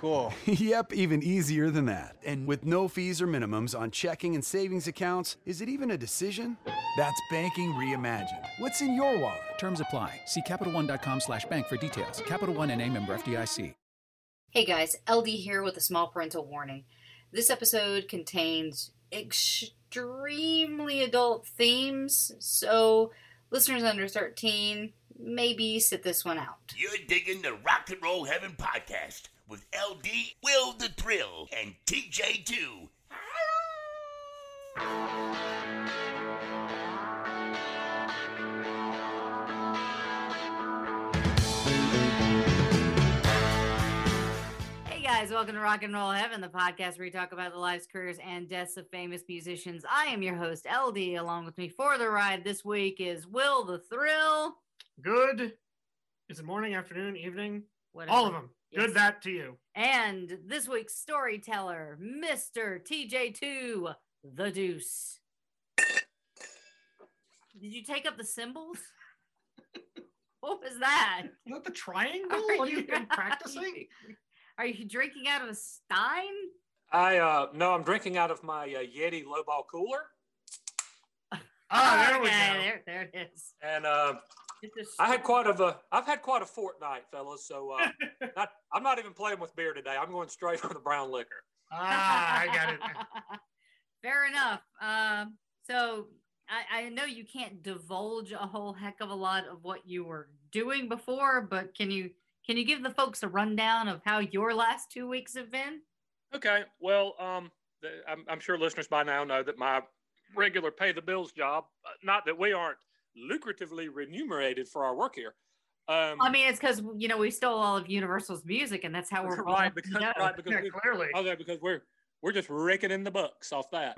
Cool. yep, even easier than that. And with no fees or minimums on checking and savings accounts, is it even a decision? That's banking reimagined. What's in your wallet? Terms apply. See CapitalOne.com slash bank for details. Capital One and a member FDIC. Hey guys, LD here with a small parental warning. This episode contains extremely adult themes, so listeners under 13, maybe sit this one out. You're digging the Rock and Roll Heaven podcast with LD, Will the Thrill, and TJ2. Hey guys, welcome to Rock and Roll Heaven, the podcast where we talk about the lives, careers, and deaths of famous musicians. I am your host, LD. Along with me for the ride this week is Will the Thrill. Good. Is it morning, afternoon, evening? Whatever. All of them. Yes. Good that to you. And this week's storyteller, Mr. TJ2, the Deuce. Did you take up the cymbals? what was that? Is that the triangle? Are What you- you been practicing? Are you drinking out of a stein? I uh no, I'm drinking out of my uh, Yeti lowball cooler, Ah, there we go. There, there it is. and uh, It's just- I had quite of a I've had quite a fortnight, fellas. So uh, not, I'm not even playing with beer today. I'm going straight for the brown liquor. Ah, I got it. Fair enough. Um, so I, I know you can't divulge a whole heck of a lot of what you were doing before, but can you can you give the folks a rundown of how your last two weeks have been? Okay, well, um, the, I'm, I'm sure listeners by now know that my regular pay the bills job. uh, Not that we aren't lucratively remunerated for our work here. Um, I mean, it's because you know we stole all of Universal's music, and that's how we're right because the dough. right because Yeah, we, clearly. Okay, because we're we're just raking in the bucks off that.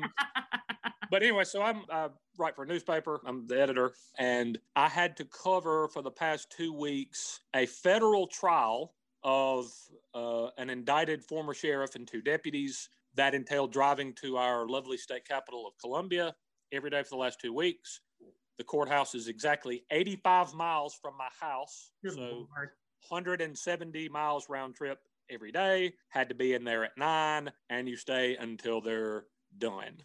but anyway, so I'm uh, write for a newspaper. I'm the editor, and I had to cover for the past two weeks a federal trial of uh, an indicted former sheriff and two deputies. That entailed driving to our lovely state capital of Columbia every day for the last two weeks. The courthouse is exactly 85 miles from my house, Good so Lord. 170 miles round trip every day, had to be in there at nine, and you stay until they're done.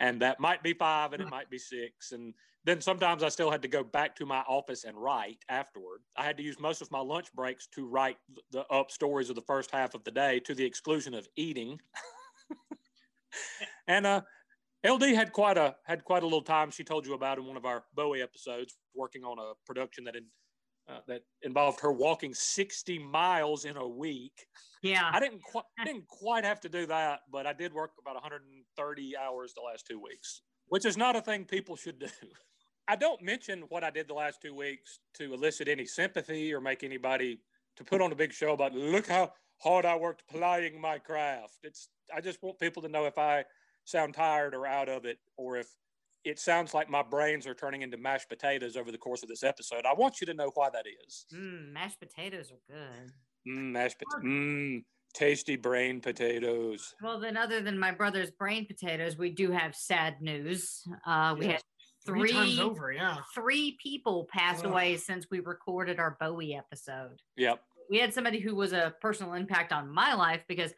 And that might be five and it might be six. And then sometimes I still had to go back to my office and write afterward. I had to use most of my lunch breaks to write the up stories of the first half of the day to the exclusion of eating. and uh, LD had quite a had quite a little time. She told you about in one of our Bowie episodes, working on a production that in, uh, that involved her walking 60 miles in a week. yeah. I didn't quite didn't quite have to do that, but I did work about 130 hours the last two weeks, which is not a thing people should do. I don't mention what I did the last two weeks to elicit any sympathy or make anybody to put on a big show about look how hard I worked plying my craft. It's I just want people to know if I sound tired or out of it or if it sounds like my brains are turning into mashed potatoes over the course of this episode. I want you to know why that is. Mm, mashed potatoes are good. Mm, mashed potatoes. Mm, tasty brain potatoes. Well, then, other than my brother's brain potatoes, we do have sad news. Uh, we Yes. had Three times three over, yeah. three people passed Ugh. away since we recorded our Bowie episode. Yep. We had somebody who was a personal impact on my life because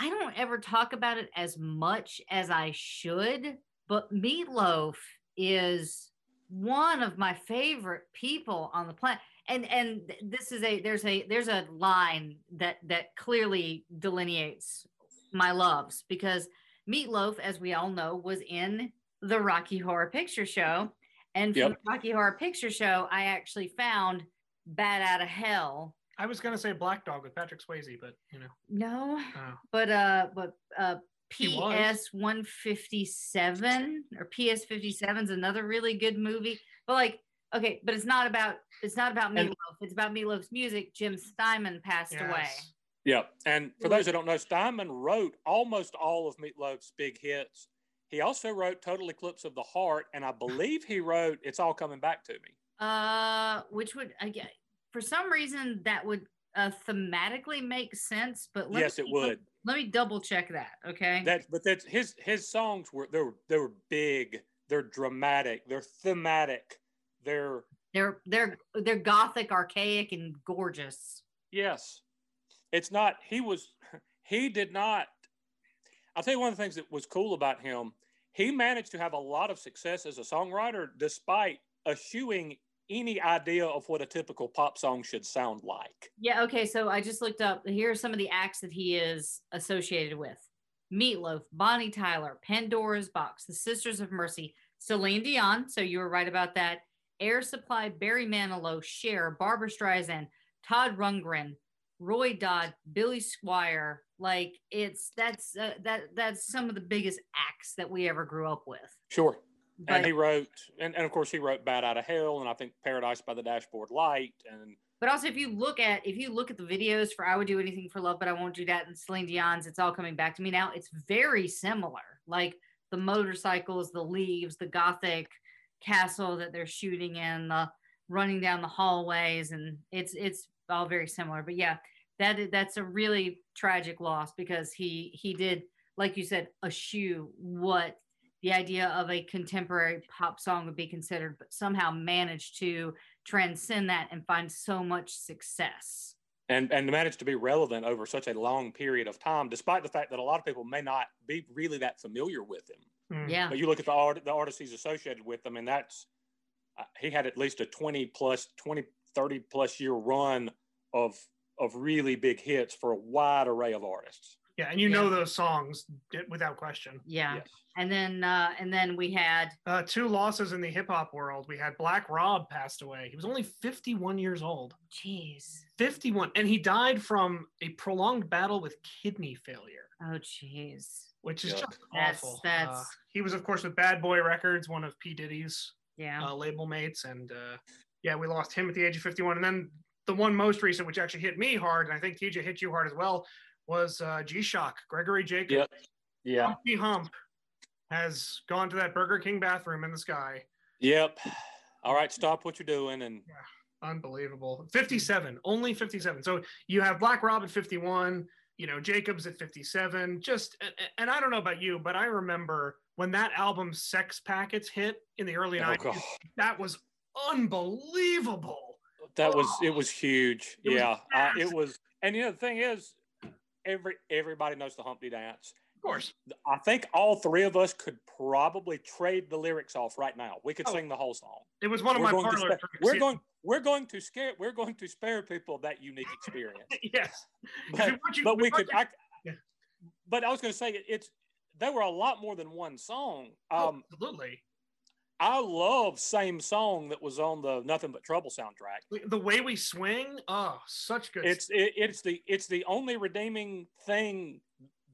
I don't ever talk about it as much as I should. But Meatloaf is one of my favorite people on the planet. And and this is a there's a there's a line that that clearly delineates my loves because Meatloaf, as we all know, was in the Rocky Horror Picture Show. And from Yep. the Rocky Horror Picture Show, I actually found Bat Out of Hell. I was gonna say Black Dog with Patrick Swayze, but you know, No, oh. but uh, but uh, PS one fifty seven or PS fifty seven is another really good movie. But like, okay, but it's not about it's not about And- Meatloaf. It's about Meatloaf's music. Jim Steinman passed away. Yeah, And for those who don't know, Steinman wrote almost all of Meatloaf's big hits. He also wrote Total Eclipse of the Heart, and I believe he wrote It's All Coming Back to Me. Uh, which would I get for some reason that would uh, thematically make sense, but let yes, me, it would. Let me double check that. Okay. That, but that's his his songs were they were they were big. They're dramatic. They're thematic. They're they're they're they're gothic, archaic, and gorgeous. yes. It's not. He was. He did not. I'll tell you one of the things that was cool about him. He managed to have a lot of success as a songwriter, despite eschewing any idea of what a typical pop song should sound like. Yeah. Okay. So I just looked up. Here are some of the acts that he is associated with: Meatloaf, Bonnie Tyler, Pandora's Box, The Sisters of Mercy, Celine Dion. So you were right about that. Air Supply, Barry Manilow, Cher, Barbra Streisand, Todd Rundgren, Roy Dodd, Billy Squier. Like it's that's uh, that that's some of the biggest acts that we ever grew up with. Sure. But and he wrote, and, and of course, he wrote "Bat Out of Hell" and I think "Paradise by the Dashboard Light." And But also, if you look at if you look at the videos for "I Would Do Anything for Love," but I won't do that, and Celine Dion's, it's all coming back to me now. It's very similar, like the motorcycles, the leaves, the gothic castle that they're shooting in, the running down the hallways, and it's it's all very similar. But yeah, that that's a really tragic loss because he he did, like you said, eschew what the idea of a contemporary pop song would be considered, but somehow managed to transcend that and find so much success. and and managed to be relevant over such a long period of time, despite the fact that a lot of people may not be really that familiar with him. Mm. Yeah. But you look at the art, the artists he's associated with them, and that's uh, he had at least a 20 plus 20 30 plus year run of of really big hits for a wide array of artists. Yeah, and you Yeah. know those songs without question. Yeah. Yes. And then uh and then we had Uh, two losses in the hip hop world. We had Black Rob passed away. He was only 51 years old. jeez. 51, and he died from a prolonged battle with kidney failure, Oh jeez. which is Yuck. just That's- awful. that's- Uh, he was, of course, with Bad Boy Records, one of P Diddy's Yeah. uh, label mates, and uh, yeah, we lost him at the age of 51. And then the one most recent, which actually hit me hard, and I think TJ hit you hard as well, was uh, G Shock, Gregory Jacob. Yep. Yeah. Humpty Hump has gone to that Burger King bathroom in the sky. Yep. All right, stop what you're doing and Unbelievable. 57, only 57. So you have Black Rob at 51, you know, Jacobs at 57. Just, and, I don't know about you, but I remember when that album Sex Packets hit in the early oh, 90s, God. that was unbelievable. that was Oh. it was huge. It was yeah. It was and you know the thing is every everybody knows the Humpty dance. Of course. I think all three of us could probably trade the lyrics off right now. We could Oh. sing the whole song. It was one of we're my parlor spare, tricks. we're yeah. going we're going to scare we're going to spare people that unique experience. yes. but, we you- but we could you- I, Yeah. but I was going to say it- it's there were a lot more than one song. Oh, Um, absolutely. I love same song that was on the Nothing But Trouble soundtrack. The- The way we swing, oh, such good. It's it, it's the it's the only redeeming thing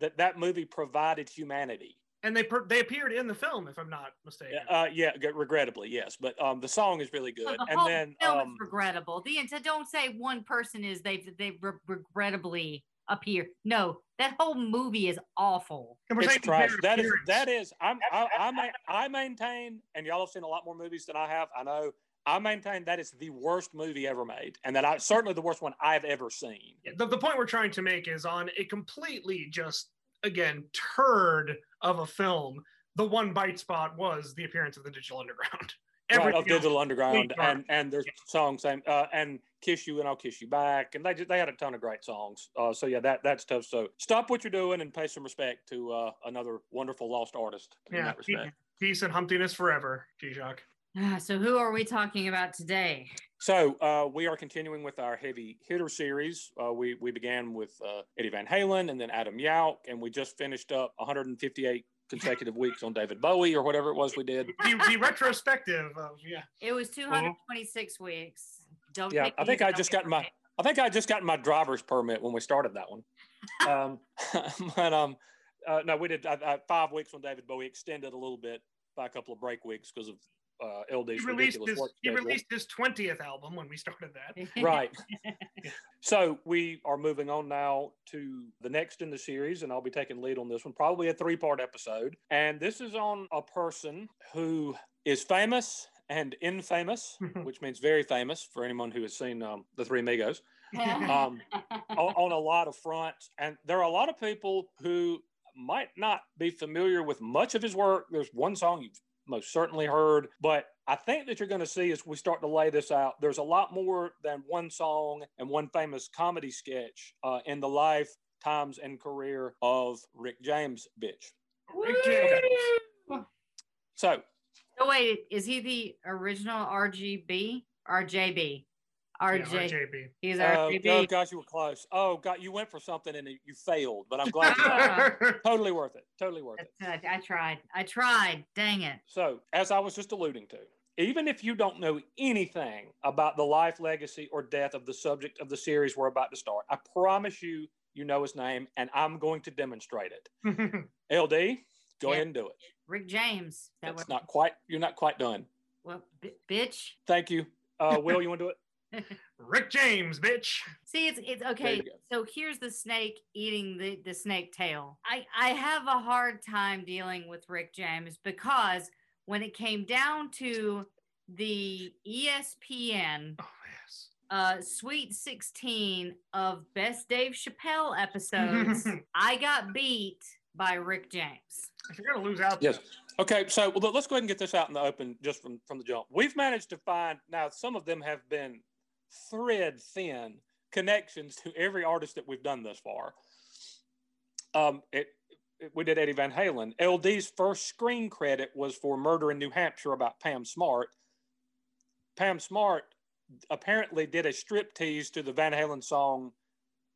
that that movie provided humanity. and they per- they appeared in the film, if I'm not mistaken. Uh, yeah, g- regrettably, yes, but um, the song is really So good. the And whole then film um, is regrettable. The ent- don't say one person is they've they re- regrettably appear. No, that whole movie is awful. It's saying trash. That is that is. I'm I, I, I maintain, and y'all have seen a lot more movies than I have. I know. I maintain that is the worst movie ever made, and that I certainly the worst one I've ever seen. the, the point we're trying to make is on a completely just again turd of a film the one bite spot was the appearance of the digital underground Right, Everything of Digital Underground, garbage. and and there's songs same uh, and Kiss You and I'll Kiss You Back, and they just, they had a ton of great songs. Uh, so yeah, that that's tough. So stop what you're doing and pay some respect to uh, another wonderful lost artist in yeah that respect. peace and humptiness forever g-shock Ah, So who are we talking about today? So uh, we are continuing with our heavy hitter series. Uh, we we began with uh, Eddie Van Halen and then Adam Yauch, and we just finished up 158 consecutive weeks on David Bowie or whatever it was we did. the, the retrospective of yeah It was 226 weeks. Don't Yeah, take I think I just got my. I think I just got my driver's permit when we started that one. um, but um, uh, no, we did I, I, five weeks on David Bowie, extended a little bit by a couple of break weeks because of uh, LD's he released his work he released his 20th album when we started that right. So we are moving on now to the next in the series, and I'll be taking lead on this one, probably a three part episode. And this is on a person who is famous and infamous, which means very famous for anyone who has seen um, The Three Amigos. um, on, on a lot of fronts. And there are a lot of people who might not be familiar with much of his work. There's one song you've most certainly heard, but I think that you're going to see as we start to lay this out, there's a lot more than one song and one famous comedy sketch uh, in the life, times, and career of Rick James, bitch. Rick James. So Oh wait, is he the original RGB? RJB? Yeah, RJB. He's Oh, RJB. oh, gosh, you were close. Oh, God, you went for something and you failed, but I'm glad. you tried. totally worth it. Totally worth it. That's- I, I tried. I tried. Dang it. So, as I was just alluding to, even if you don't know anything about the life, legacy, or death of the subject of the series we're about to start, I promise you, you know his name, and I'm going to demonstrate it. LD, go Yeah. ahead and do it. Rick James. That That's not quite. You're not quite done. well, b- bitch. Thank you. Uh, Will, you want to do it? Rick James, bitch. See, it's it's okay. So here's the snake eating the the snake tail. I I have a hard time dealing with Rick James because when it came down to the ESPN Oh yes. uh Sweet 16 of best Dave Chappelle episodes, I got beat by Rick James. If you're gonna lose out, Yes. Okay, so well, let's go ahead and get this out in the open just from from the jump. We've managed to find now some of them have been thread thin connections to every artist that we've done thus far. Um, it, it- we did Eddie Van Halen. LD's first screen credit was for Murder in New Hampshire about Pam Smart. Pam Smart apparently did a strip tease to the Van Halen song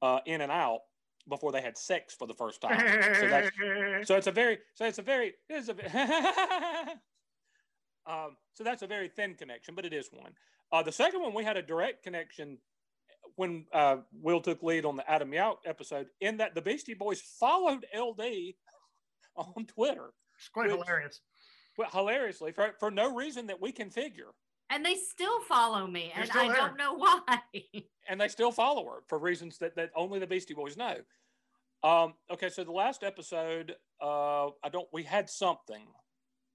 uh, "In and Out" before they had sex for the first time. So that's so it's a very so it's a very it's a um, so that's a very thin connection, but it is one. Uh, the second one we had a direct connection when uh, Will took lead on the Adam Yauch episode, in that the Beastie Boys followed LD on Twitter, it's quite Which- hilarious. but hilariously for, for no reason that we can figure, And they still follow me, They're and I there. don't know why. and they still follow her for reasons that, that only the Beastie Boys know. Um, okay, so the last episode, uh, I don't. We had something,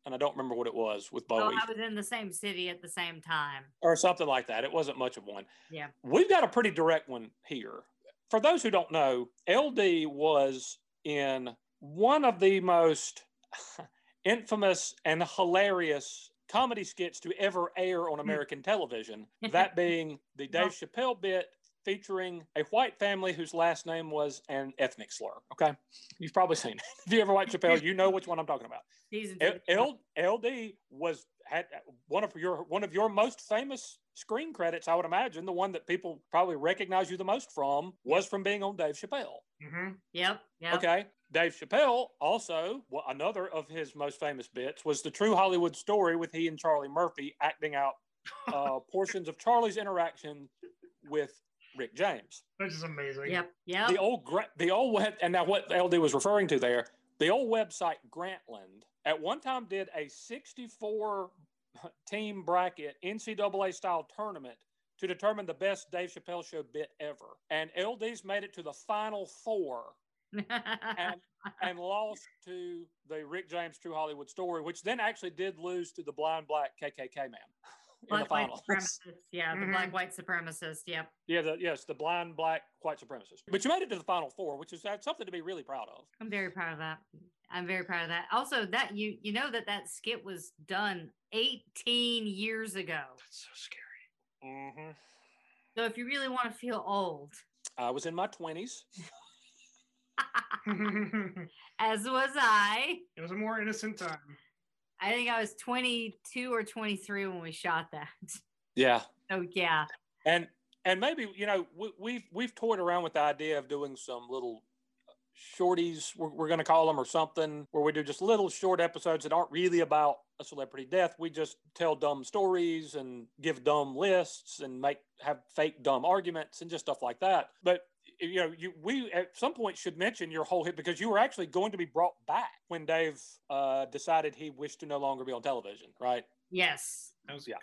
and I don't remember what it was with oh, Bowie. I was in the same city at the same time. or something like that. It wasn't much of one. Yeah. We've got a pretty direct one here. For those who don't know, LD was in one of the most infamous and hilarious comedy skits to ever air on American television, that being the Dave Chappelle bit featuring a white family whose last name was an ethnic slur. Okay. You've probably seen it. If you ever watched Chappelle, you know which one I'm talking about. L- L- LD was had one of your one of your most famous screen credits, I would imagine. The one that people probably recognize you the most from was from being on Dave Chappelle. hmm Yep. Yep. Okay, Dave Chappelle also well, another of his most famous bits was the True Hollywood Story with he and Charlie Murphy acting out uh, portions of Charlie's interaction with Rick James Which is amazing. Yep. Yep. the old the old web and now what LD was referring to there the old website Grantland at one time did a 64 team bracket NCAA style tournament to determine the best Dave Chappelle show bit ever and LD's made it to the final four and and lost to the Rick James True Hollywood Story which then actually did lose to the blind black KKK man in the black white final supremacist. Yeah, the Mhm. black white supremacist. Yep. yeah the, yes the blind black white supremacist but you made it to the final four which is something to be really proud of I'm very proud of that. I'm very proud of that. Also, that you you know that that skit was done 18 years ago. That's so scary. Mm-hmm. So if you really want to feel old, I was in my 20s. it as was I. It was a more innocent time. I think I was 22 or 23 when we shot that. Yeah. So yeah. And and maybe, you know, we, we've we've toyed around with the idea of doing some little shorties, we're, we're going to call them, or something, where we do just little short episodes that aren't really about a celebrity death. We just tell dumb stories and give dumb lists and make have fake dumb arguments and just stuff like that. But you know, you we at some point should mention your whole hit because you were actually going to be brought back when Dave uh, decided he wished to no longer be on television, right? Yes. That was Yeah.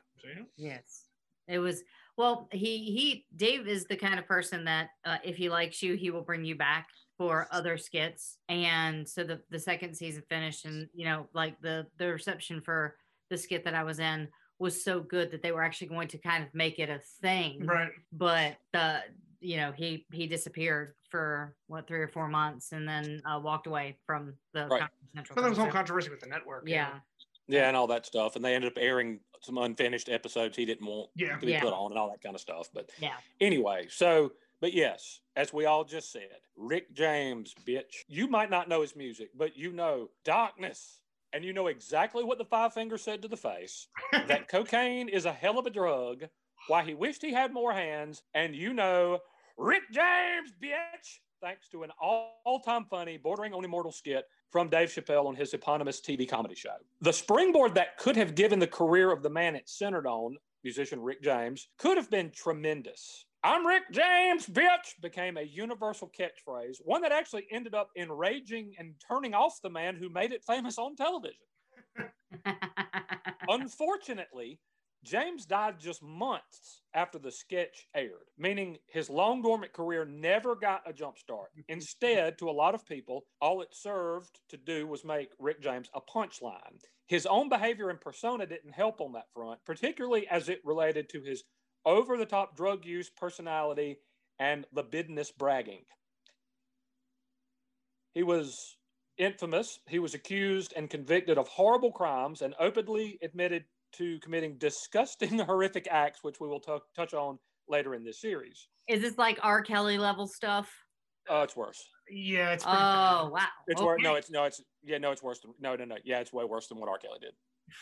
Yes. It was well, he he Dave is the kind of person that uh, if he likes you, he will bring you back for other skits. And so the the second season finished and you know, like the the reception for the skit that I was in was so good that they were actually going to kind of make it a thing. Right. But the you know, he he disappeared for what three or four months and then uh, walked away from the Right. Comedy Central. So there was whole controversy with the network. yeah. Yeah, and all that stuff. And they ended up airing some unfinished episodes he didn't want Yeah. to be Yeah. put on and all that kind of stuff. But Yeah. anyway, so but yes, as we all just said, Rick James, bitch. You might not know his music, but you know darkness. And you know exactly what the five finger said to the face. that cocaine is a hell of a drug. Why he wished he had more hands, and you know Rick James, bitch. Thanks to an all-time funny, bordering on immortal skit from Dave Chappelle on his eponymous TV comedy show. The springboard that could have given the career of the man it centered on, musician Rick James, could have been tremendous. I'm Rick James, bitch, became a universal catchphrase, one that actually ended up enraging and turning off the man who made it famous on television. Unfortunately, James died just months after the sketch aired, meaning his long dormant career never got a jump start. Instead, to a lot of people, all it served to do was make Rick James a punchline. His own behavior and persona didn't help on that front, particularly as it related to his over the top drug use, personality, and libidinous bragging. He was infamous. He was accused and convicted of horrible crimes and openly admitted to committing disgusting, horrific acts, which we will t- touch on later in this series. Is this like R. Kelly level stuff? Uh, it's worse. Yeah, it's Oh bad. wow. It's okay. worse. No, it's no, it's yeah, no, it's worse than no, no, no. Yeah, it's way worse than what R. Kelly did.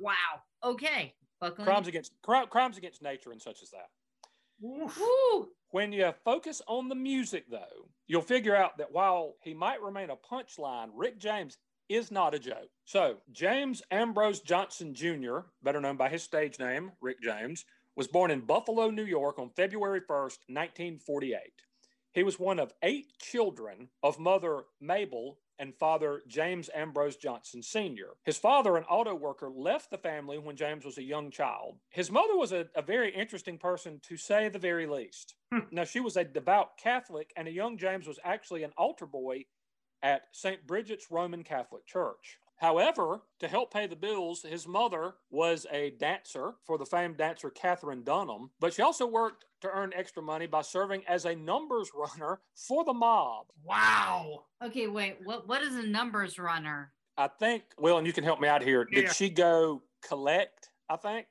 Wow. Okay. Buckling. Crimes against cri- crimes against nature and such as that. Woo. When you focus on the music, though, you'll figure out that while he might remain a punchline, Rick James is not a joke. So, James Ambrose Johnson Jr., better known by his stage name, Rick James, was born in Buffalo, New York on February 1st, 1948. He was one of eight children of mother Mabel and father James Ambrose Johnson Sr. His father, an auto worker, left the family when James was a young child. His mother was a, a very interesting person, to say the very least. Hmm. now, she was a devout Catholic, and a young James was actually an altar boy at St. Bridget's Roman Catholic Church. However, to help pay the bills, his mother was a dancer for the famed dancer Katherine Dunham, but she also worked to earn extra money by serving as a numbers runner for the mob. Wow. Okay, wait. What what is a numbers runner? I think, Will, and you can help me out here. Did Yeah. she go collect? I think.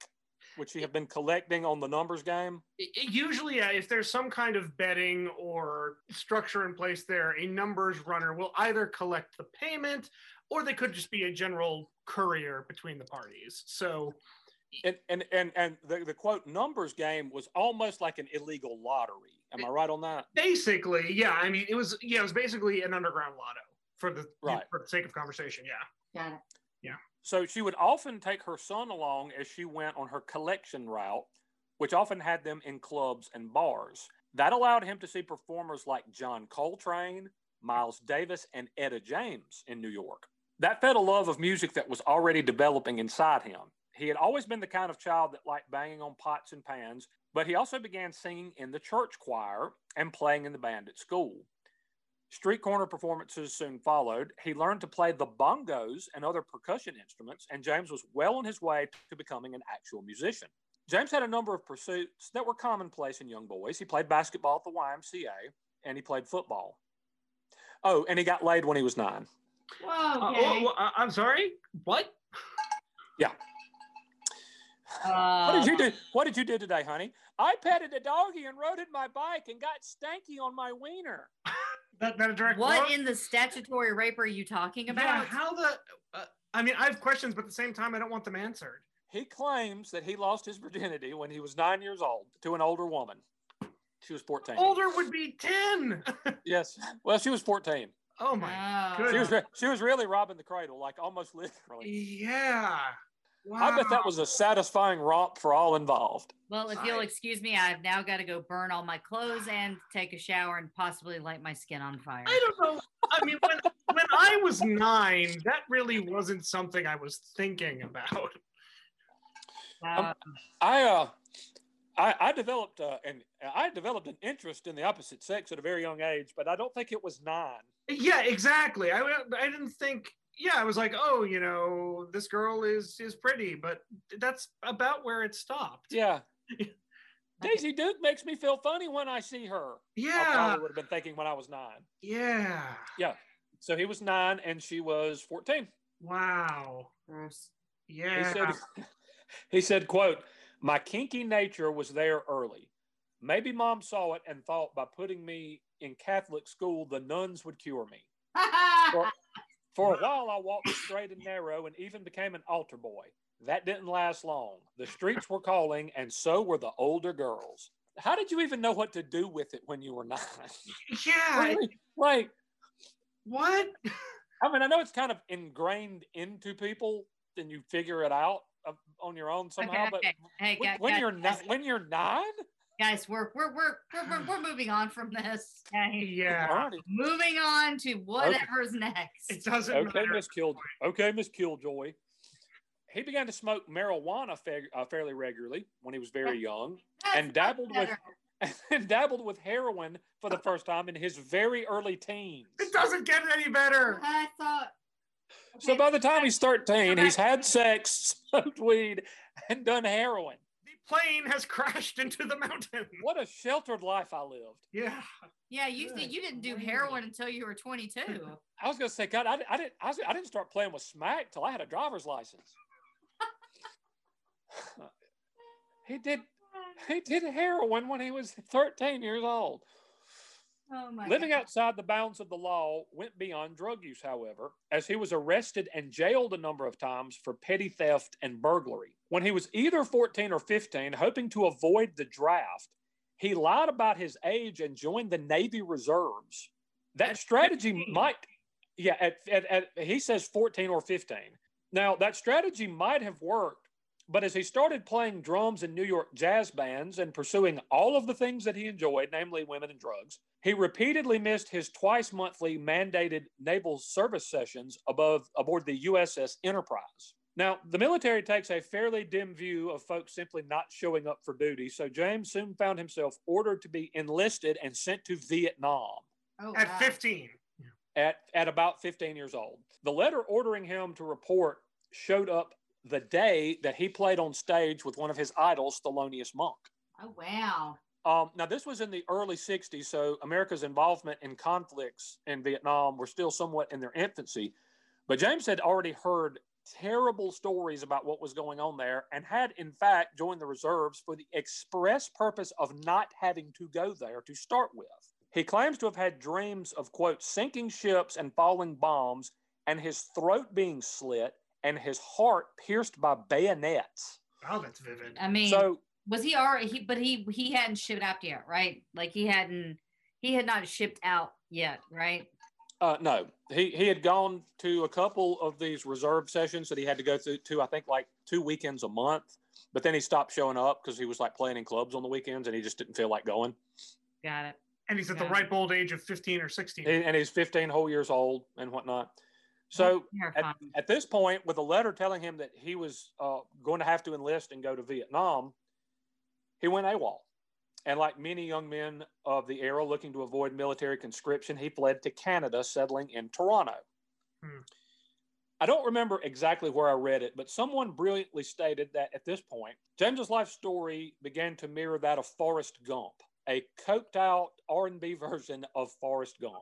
Would you have been collecting on the numbers game? I- I- Usually, uh, if there's some kind of betting or structure in place there, a numbers runner will either collect the payment or they could just be a general courier between the parties. So, And and and, and the, the quote numbers game was almost like an illegal lottery. Am I right on that? basically, yeah, I mean, it was yeah, it was basically an underground lotto for the Right. for the sake of conversation. Yeah. Got it. So she would often take her son along as she went on her collection route, which often had them in clubs and bars. That allowed him to see performers like John Coltrane, Miles Davis, and Etta James in New York. That fed a love of music that was already developing inside him. He had always been the kind of child that liked banging on pots and pans, but he also began singing in the church choir and playing in the band at school. Street corner performances soon followed. He learned to play the bongos and other percussion instruments, and James was well on his way to becoming an actual musician. James had a number of pursuits that were commonplace in young boys. He played basketball at the YMCA, and he played football. Oh, and he got laid when he was nine. Whoa. Uh, Okay. oh, uh, I'm sorry. What? Yeah. What did Uh, you do? What did you do today, honey? I petted a doggy and rode it my bike and got stanky on my wiener. That, that a direct what quote? in the statutory rape are you talking Yeah, about? how the? Uh, I mean, I have questions, but at the same time, I don't want them answered. He claims that he lost his virginity when he was nine years old to an older woman. She was 14. Older would be ten. Yes. Well, she was 14. oh my. Oh. She was, she was really robbing the cradle, like almost literally. Yeah. Wow. I bet that was a satisfying romp for all involved. Well, if you'll excuse me, I've now got to go burn all my clothes and take a shower and possibly light my skin on fire. I don't know. I mean, when when I was nine, that really wasn't something I was thinking about. Uh, I uh, I, I developed uh, an I developed an interest in the opposite sex at a very young age, but I don't think it was nine. Yeah, exactly. I I didn't think. Yeah, I was like, oh, you know, this girl is is pretty, but that's about where it stopped. Yeah. Daisy Duke makes me feel funny when I see her. Yeah. I Yeah. probably would have been thinking when I was nine. Yeah. Yeah. So he was nine and she was 14. Wow. Gross. He Yeah. said, he said, quote, my kinky nature was there early. Maybe mom saw it and thought by putting me in Catholic school, the nuns would cure me. for a while, I walked straight and narrow and even became an altar boy. That didn't last long. The streets were calling, and so were the older girls. How did you even know what to do with it when you were nine? yeah. Really? Like, What? I mean, I know it's kind of ingrained into people, and you figure it out uh, on your own somehow. okay, But okay. Hey, when, when you're not, when you're nine, guys, we're we're we're we're, we're, we're moving on from this. Yeah. Alrighty. Moving on to whatever's It next. It doesn't okay, matter. Miss Kill, okay, Miss Killjoy. He began to smoke marijuana fa- uh, fairly regularly when he was very young, That's and much dabbled with better. and dabbled with heroin for the first time in his very early teens. It doesn't get any better. I thought. So by the time he's 13, he's had sex, smoked weed, and done heroin. The plane has crashed into the mountain. What a sheltered life I lived. Yeah. Yeah, you Good you didn't do heroin until you were 22. I was gonna say, God, I, I didn't, I, was- I didn't start playing with smack till I had a driver's license. he did, he did heroin when he was 13 years old. Oh my Living God. outside the bounds of the law went beyond drug use, however, as he was arrested and jailed a number of times for petty theft and burglary. When he was either 14 or 15, hoping to avoid the draft, he lied about his age and joined the Navy Reserves. That At strategy 15. might, yeah, at, at, at, he says 14 or 15. Now, that strategy might have worked, but as he started playing drums in New York jazz bands and pursuing all of the things that he enjoyed, namely women and drugs, he repeatedly missed his twice monthly mandated naval service sessions above aboard the USS Enterprise. Now, the military takes a fairly dim view of folks simply not showing up for duty, so James soon found himself ordered to be enlisted and sent to Vietnam Oh, At wow. 15. at, at about 15 years old. The letter ordering him to report showed up the day that he played on stage with one of his idols, Thelonious Monk. Oh wow. Um, now, this was in the early 60s, so America's involvement in conflicts in Vietnam were still somewhat in their infancy. But James had already heard terrible stories about what was going on there and had, in fact, joined the reserves for the express purpose of not having to go there to start with. He claims to have had dreams of, quote, sinking ships and falling bombs, and his throat being slit and his heart pierced by bayonets. Wow, that's vivid. I mean, So, was he already? He, but he he hadn't shipped out yet, right? Like he hadn't. He had not shipped out yet, right? Uh, no, he he had gone to a couple of these reserve sessions that he had to go through to. I think like two weekends a month, but then he stopped showing up because he was like playing in clubs on the weekends and he just didn't feel like going. Got it. And he's at the Yeah. ripe old age of 15 or 16. And, and he's 15 whole years old and whatnot. So at, at this point, with a letter telling him that he was uh, going to have to enlist and go to Vietnam, he went AWOL. And like many young men of the era looking to avoid military conscription, he fled to Canada, settling in Toronto. Hmm. I don't remember exactly where I read it, but someone brilliantly stated that at this point, James's life story began to mirror that of Forrest Gump, a coked out R&B version of Forrest Gump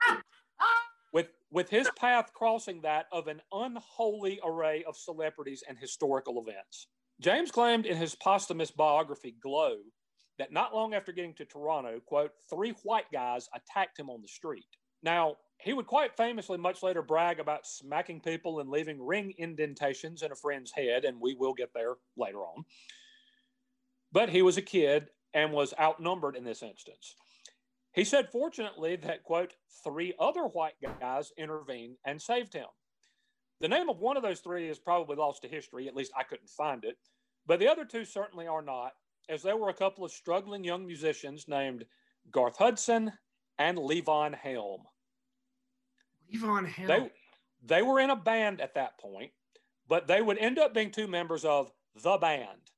with with his path crossing that of an unholy array of celebrities and historical events. James claimed in his posthumous biography Glow that not long after getting to Toronto, quote, three white guys attacked him on the street. Now, he would quite famously much later brag about smacking people and leaving ring indentations in a friend's head, and we will get there later on. But he was a kid and was outnumbered in this instance. He said, fortunately, that, quote, three other white guys intervened and saved him. The name of one of those three is probably lost to history, at least I couldn't find it, but the other two certainly are not, as there were a couple of struggling young musicians named Garth Hudson and Levon Helm. Levon Helm. They, they were in a band at that point, but they would end up being two members of the band,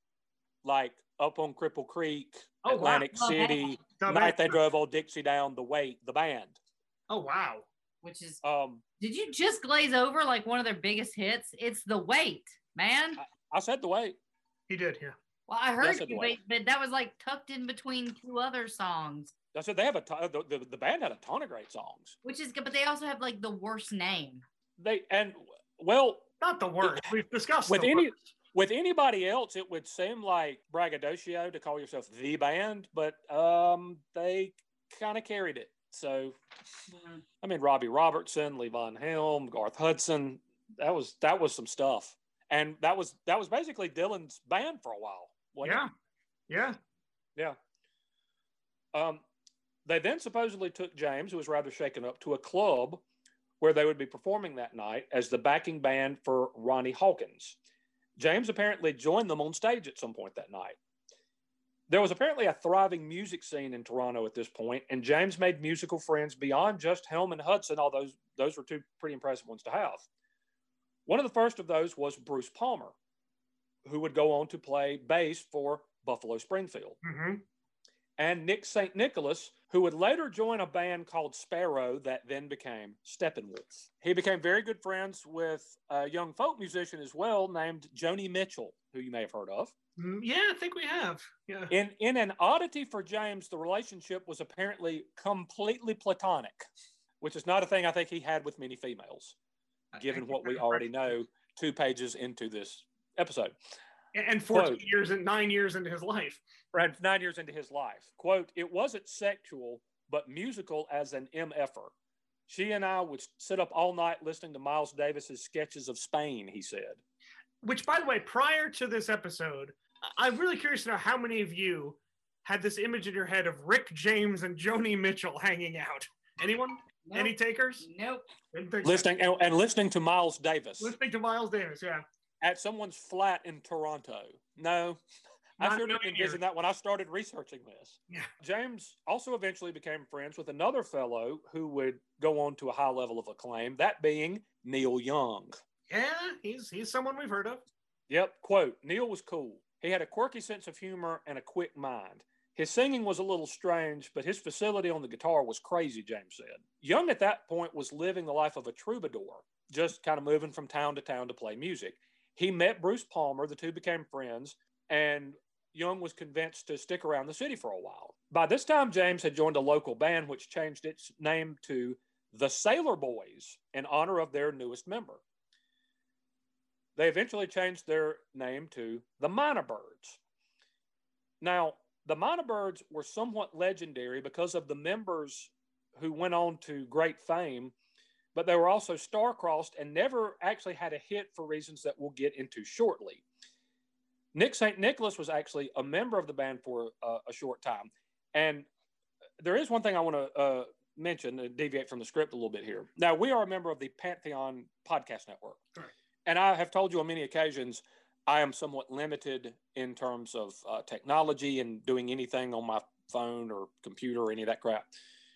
like up on Cripple Creek, Oh. Atlantic Band. City, The Night They. Drove Old Dixie Down the Way, the band. oh, wow. Which is? Um, Did you just glaze over like one of their biggest hits? It's the weight, man. I said the weight. He did, yeah. Well, I heard Yes, you, but, but that was like tucked in between two other songs, I said they have a ton, the, the, the band had a ton of great songs. which is good. But they also have like the worst name. They and well, Not the worst. We've discussed With the any- worst. with anybody else, it would seem like braggadocio to call yourself the band, but um, they kind of carried it. So, I mean, Robbie Robertson, Levon Helm, Garth Hudson, that was that was some stuff, and that was that was basically Dylan's band for a while. wasn't it? Yeah. Yeah. Yeah. Um, they then supposedly took James, who was rather shaken up, to a club where they would be performing that night as the backing band for Ronnie Hawkins. James apparently joined them on stage at some point that night. There was apparently a thriving music scene in Toronto at this point, and James made musical friends beyond just Helm and Hudson, although those, those were two pretty impressive ones to have. One of the first of those was Bruce Palmer, who would go on to play bass for Buffalo Springfield hmm and Nick St. Nicholas, who would later join a band called Sparrow that then became Steppenwolf. He became very good friends with a young folk musician as well named Joni Mitchell, who you may have heard of. Mm, Yeah, I think we have. Yeah. In, in an oddity for James, the relationship was apparently completely platonic, which is not a thing I think he had with many females, given what we already know two pages into this episode. And 14 Quote. years and nine years into his life. Right, nine years into his life. Quote, it wasn't sexual, but musical as an MFer. She and I would sit up all night listening to Miles Davis's sketches of Spain, he said. Which, by the way, prior to this episode, I'm really curious to know how many of you had this image in your head of Rick James and Joni Mitchell hanging out. Anyone? Nope. Any takers? Nope. Didn't think so. Listening and, and listening to Miles Davis Listening to Miles Davis, yeah. at someone's flat in Toronto. No, I Not sure didn't knowing envision that when I started researching this. Yeah. James also eventually became friends with another fellow who would go on to a high level of acclaim, that being Neil Young. Yeah, he's he's someone we've heard of. Yep. Quote Neil was cool. He had a quirky sense of humor and a quick mind. His singing was a little strange, but his facility on the guitar was crazy, James said. Young at that point was living the life of a troubadour, just kind of moving from town to town to play music. He met Bruce Palmer, the two became friends, and Young was convinced to stick around the city for a while. By this time, James had joined a local band which changed its name to the Sailor Boys in honor of their newest member. They eventually changed their name to the Mynah Birds. Now, the Mynah Birds were somewhat legendary because of the members who went on to great fame, but they were also star-crossed and never actually had a hit for reasons that we'll get into shortly. Nick St. Nicholas was actually a member of the band for uh, a short time. And there is one thing I want to uh, mention, uh, deviate from the script a little bit here. Now, we are a member of the Pantheon Podcast Network. Correct. And I have told you on many occasions, I am somewhat limited in terms of uh, technology and doing anything on my phone or computer or any of that crap.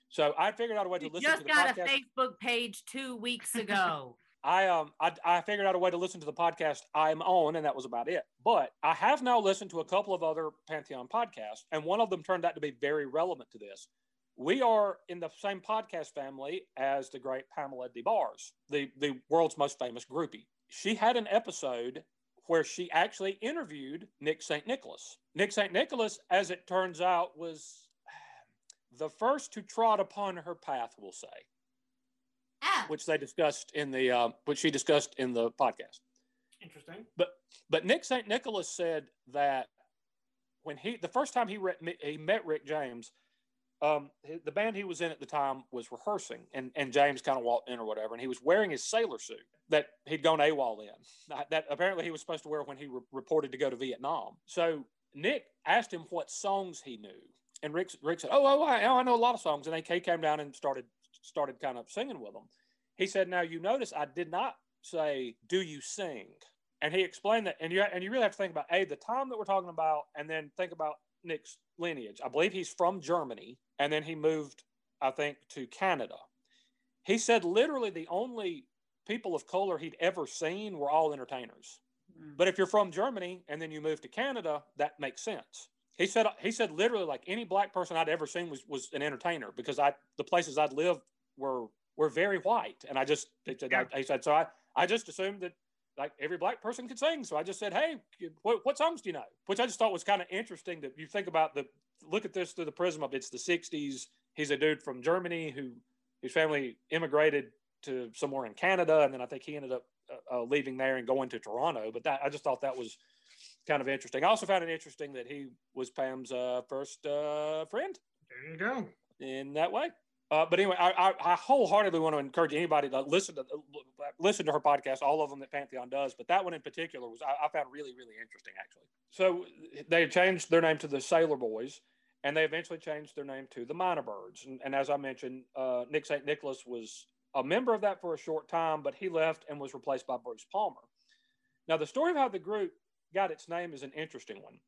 So I figured out a way to You listen to just the got podcast. a Facebook page two weeks ago. I um I, I figured out a way to listen to the podcast I'm on, and that was about it. But I have now listened to a couple of other Pantheon podcasts, and one of them turned out to be very relevant to this. We are in the same podcast family as the great Pamela Des Barres, the the world's most famous groupie. She had an episode where she actually interviewed Nick St. Nicholas. Nick St. Nicholas, as it turns out, was the first to trot upon her path, we'll say ah, which they discussed in the uh, which she discussed in the podcast. Interesting. But but Nick St. Nicholas said that when he the first time he re- he met Rick James, um, the band he was in at the time was rehearsing, and and James kind of walked in or whatever, and he was wearing his sailor suit that he'd gone AWOL in. That apparently he was supposed to wear when he re- reported to go to Vietnam. So Nick asked him what songs he knew, and Rick Rick said, "Oh, oh, I, oh, I know a lot of songs," and they he came down and started started kind of singing with them. He said, "Now you notice I did not say, do you sing?" And he explained that, and you and you really have to think about a the time that we're talking about, and then think about Nick's lineage. I believe he's from Germany, and then he moved, I think, to Canada. He said literally the only people of color he'd ever seen were all entertainers. Mm. But if you're from Germany and then you move to Canada, that makes sense. He said he said literally like any black person I'd ever seen was was an entertainer because I the places I'd lived were were very white, and I just said, Yeah. I, he said so I I just assumed that like every black person could sing. So I just said, Hey, what, what songs do you know? Which I just thought was kind of interesting that you think about the look at this through the prism of it's the 60s. He's a dude from Germany who his family immigrated to somewhere in Canada. And then I think he ended up uh, uh, leaving there and going to Toronto. But that I just thought that was kind of interesting. I also found it interesting that he was Pam's uh, first uh, friend. There you go. In that way. Uh, but anyway, I, I, I, wholeheartely want to encourage anybody to listen to listen to her podcast, all of them that Pantheon does. But that one in particular was I, I found really really interesting actually. So they changed their name to the Sailor Boys, and they eventually changed their name to the Mynah Birds. And, and as I mentioned, uh, Nick St. Nicholas was a member of that for a short time, but he left and was replaced by Bruce Palmer. Now the story of how the group got its name is an interesting one.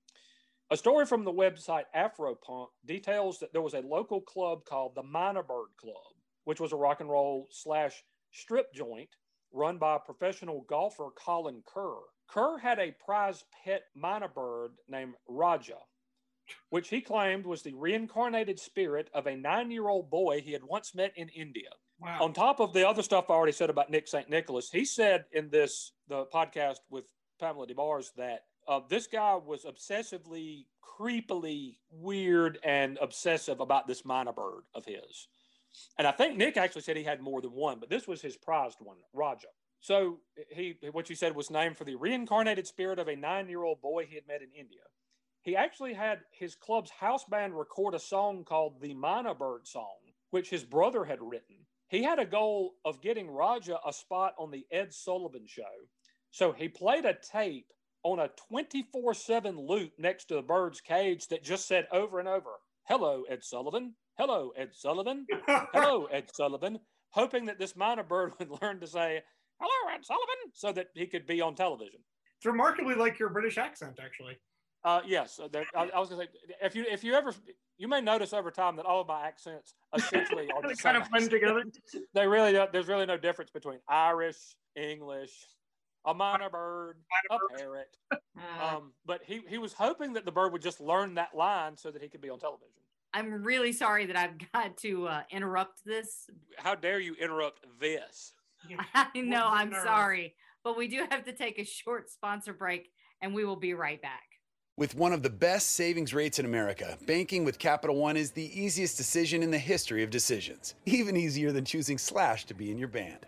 A story from the website Afropunk details that there was a local club called the Mynah Bird Club, which was a rock and roll slash strip joint run by professional golfer Colin Kerr. Kerr had a prize pet Mynah bird named Raja, which he claimed was the reincarnated spirit of a nine year old boy he had once met in India. Wow. On top of the other stuff I already said about Nick St. Nicholas, he said in this the podcast with Pamela Des Barres that uh, this guy was obsessively, creepily weird and obsessive about this Mynah bird of his. And I think Nick actually said he had more than one, but this was his prized one, Raja. So he, what you said was named for the reincarnated spirit of a nine-year-old boy he had met in India. He actually had his club's house band record a song called the Mynah Bird Song, which his brother had written. He had a goal of getting Raja a spot on the Ed Sullivan Show. So he played a tape on a 24 7 loop next to the bird's cage that just said over and over, Hello, Ed Sullivan. Hello, Ed Sullivan. Hello, Ed Sullivan. Hoping that this Mynah bird would learn to say, Hello, Ed Sullivan, so that he could be on television. It's remarkably like your British accent, actually. Uh, yes, uh, I, I, was going to say if you if you ever you may notice over time that all of my accents essentially are the kind of blend together. they really there's really no difference between Irish, English, a Mynah bird, a parrot. Uh, um, but he, he was hoping that the bird would just learn that line so that he could be on television. I'm really sorry that I've got to uh, interrupt this. How dare you interrupt this? I know, I'm sorry. But we do have to take a short sponsor break and we will be right back. With one of the best savings rates in America, banking with Capital One is the easiest decision in the history of decisions. Even easier than choosing Slash to be in your band.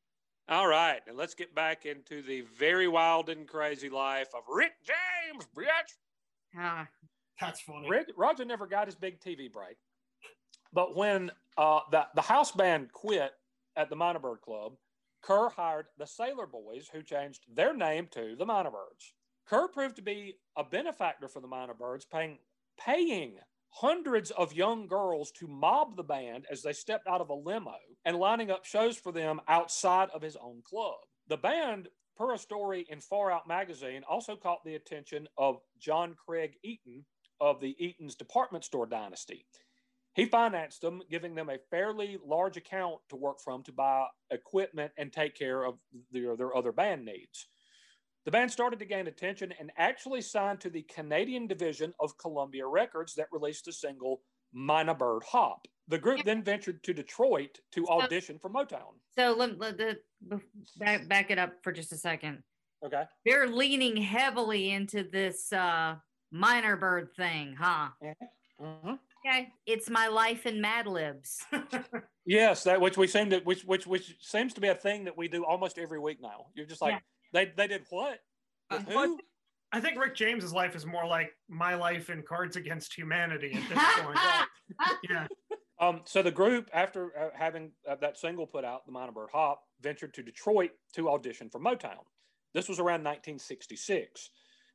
All right, and let's get back into the very wild and crazy life of Rick James, bitch. Ah, that's funny. Rick, Raja never got his big TV break, but when uh, the the house band quit at the Mynah Bird Club, Kerr hired the Sailor Boys, who changed their name to the Mynah Birds. Kerr proved to be a benefactor for the Mynah Birds, paying paying hundreds of young girls to mob the band as they stepped out of a limo and lining up shows for them outside of his own club. The band, per a story in Far Out magazine, also caught the attention of John Craig Eaton of the Eaton's department store dynasty. He financed them, giving them a fairly large account to work from to buy equipment and take care of their, their other band needs. The band started to gain attention and actually signed to the Canadian division of Columbia Records that released the single Mynah Bird Hop. The group then ventured to Detroit to audition for Motown. So let, let the back, back it up for just a second. Okay. They're leaning heavily into this uh, Mynah Bird thing, huh? Mm-hmm. Mm-hmm. Okay. It's my life in Mad Libs. yes, that which we seem to which which which seems to be a thing that we do almost every week now. You're just like, yeah. They they did what? Uh, who? I think Rick James's life is more like my life in Cards Against Humanity at this point. yeah. Um, so the group, after uh, having uh, that single put out, the Mynah Bird Hop, ventured to Detroit to audition for Motown. This was around 1966.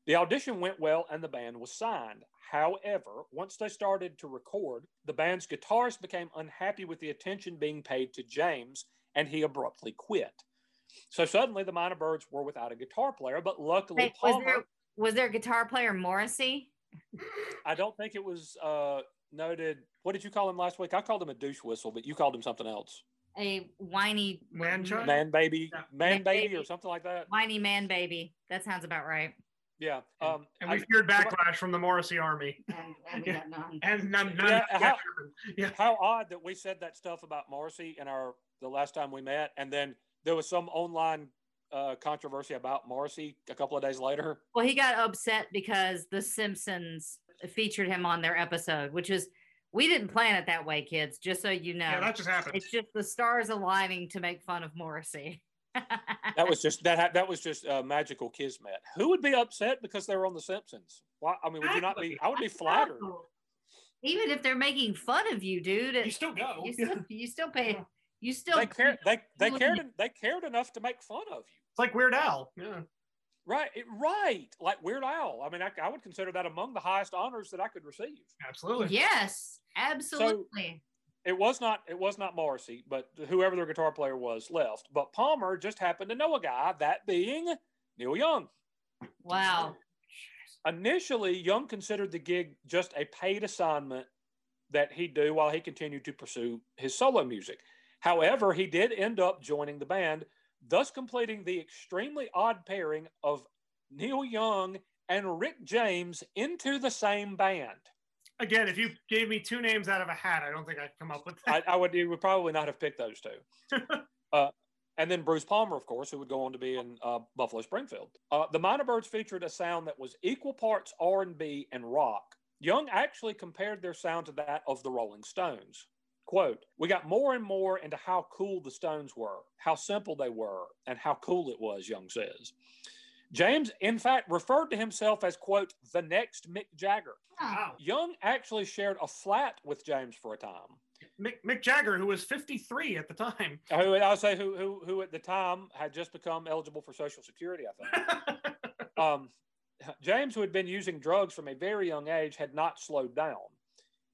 The audition went well and the band was signed. However, once they started to record, the band's guitarist became unhappy with the attention being paid to James and he abruptly quit. So suddenly the Mynah Birds were without a guitar player, but luckily Wait, was, there, was there a guitar player Morrissey? I don't think it was uh, noted. What did you call him last week? I called him a douche whistle, but you called him something else. A whiny Man child? Man baby, Yeah. man Man baby, baby. or something like that. whiny man baby. That sounds about right. Yeah. Um, And we I- feared backlash from the Morrissey army. And, and we we Yeah. none. And none, none Yeah, how- yeah. how odd that we said that stuff about Morrissey in our the last time we met, and then there was some online uh, controversy about Morrissey a couple of days later. Well, he got upset because The Simpsons featured him on their episode, which is we didn't plan it that way, kids. Just so you know, Yeah, that just happened. it's just the stars aligning to make fun of Morrissey. That was just that that was just uh, magical kismet. Who would be upset because they were on The Simpsons? Why? I mean, would you not be? I would be flattered. Even if they're making fun of you, dude, You still go. you still you still pay. You still They cared. They they cared. wouldn't- They cared enough to make fun of you. It's like Weird Al. Yeah. Right. It, right. Like Weird Al. I mean, I, I would consider that among the highest honors that I could receive. Absolutely. Yes, absolutely. It was not. It was not Morrissey, but whoever their guitar player was left. But Palmer just happened to know a guy, that being Neil Young. wow. Initially, Young considered the gig just a paid assignment that he'd do while he continued to pursue his solo music. However, he did end up joining the band, thus completing the extremely odd pairing of Neil Young and Rick James into the same band. Again, if you gave me two names out of a hat, I don't think I'd come up with I, that. I would, you would probably not have picked those two. uh, and then Bruce Palmer, of course, who would go on to be in uh, Buffalo Springfield. Uh, the Mynah Birds featured a sound that was equal parts R&B and rock. Young actually compared their sound to that of the Rolling Stones. Quote, we got more and more into how cool the Stones were, how simple they were, and how cool it was, Young says. James, in fact, referred to himself as, quote, the next Mick Jagger. wow. Young actually shared a flat with James for a time. Mick, Mick Jagger, who was 53 at the time. Who I'll say who, who who at the time had just become eligible for Social Security, I think. um, James, who had been using drugs from a very young age, had not slowed down.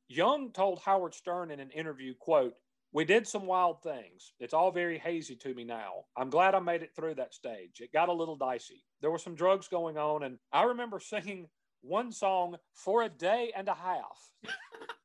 Young told Howard Stern in an interview, quote, we did some wild things. It's all very hazy to me now. I'm glad I made it through that stage. It got a little dicey. There were some drugs going on, and I remember singing one song for a day and a half.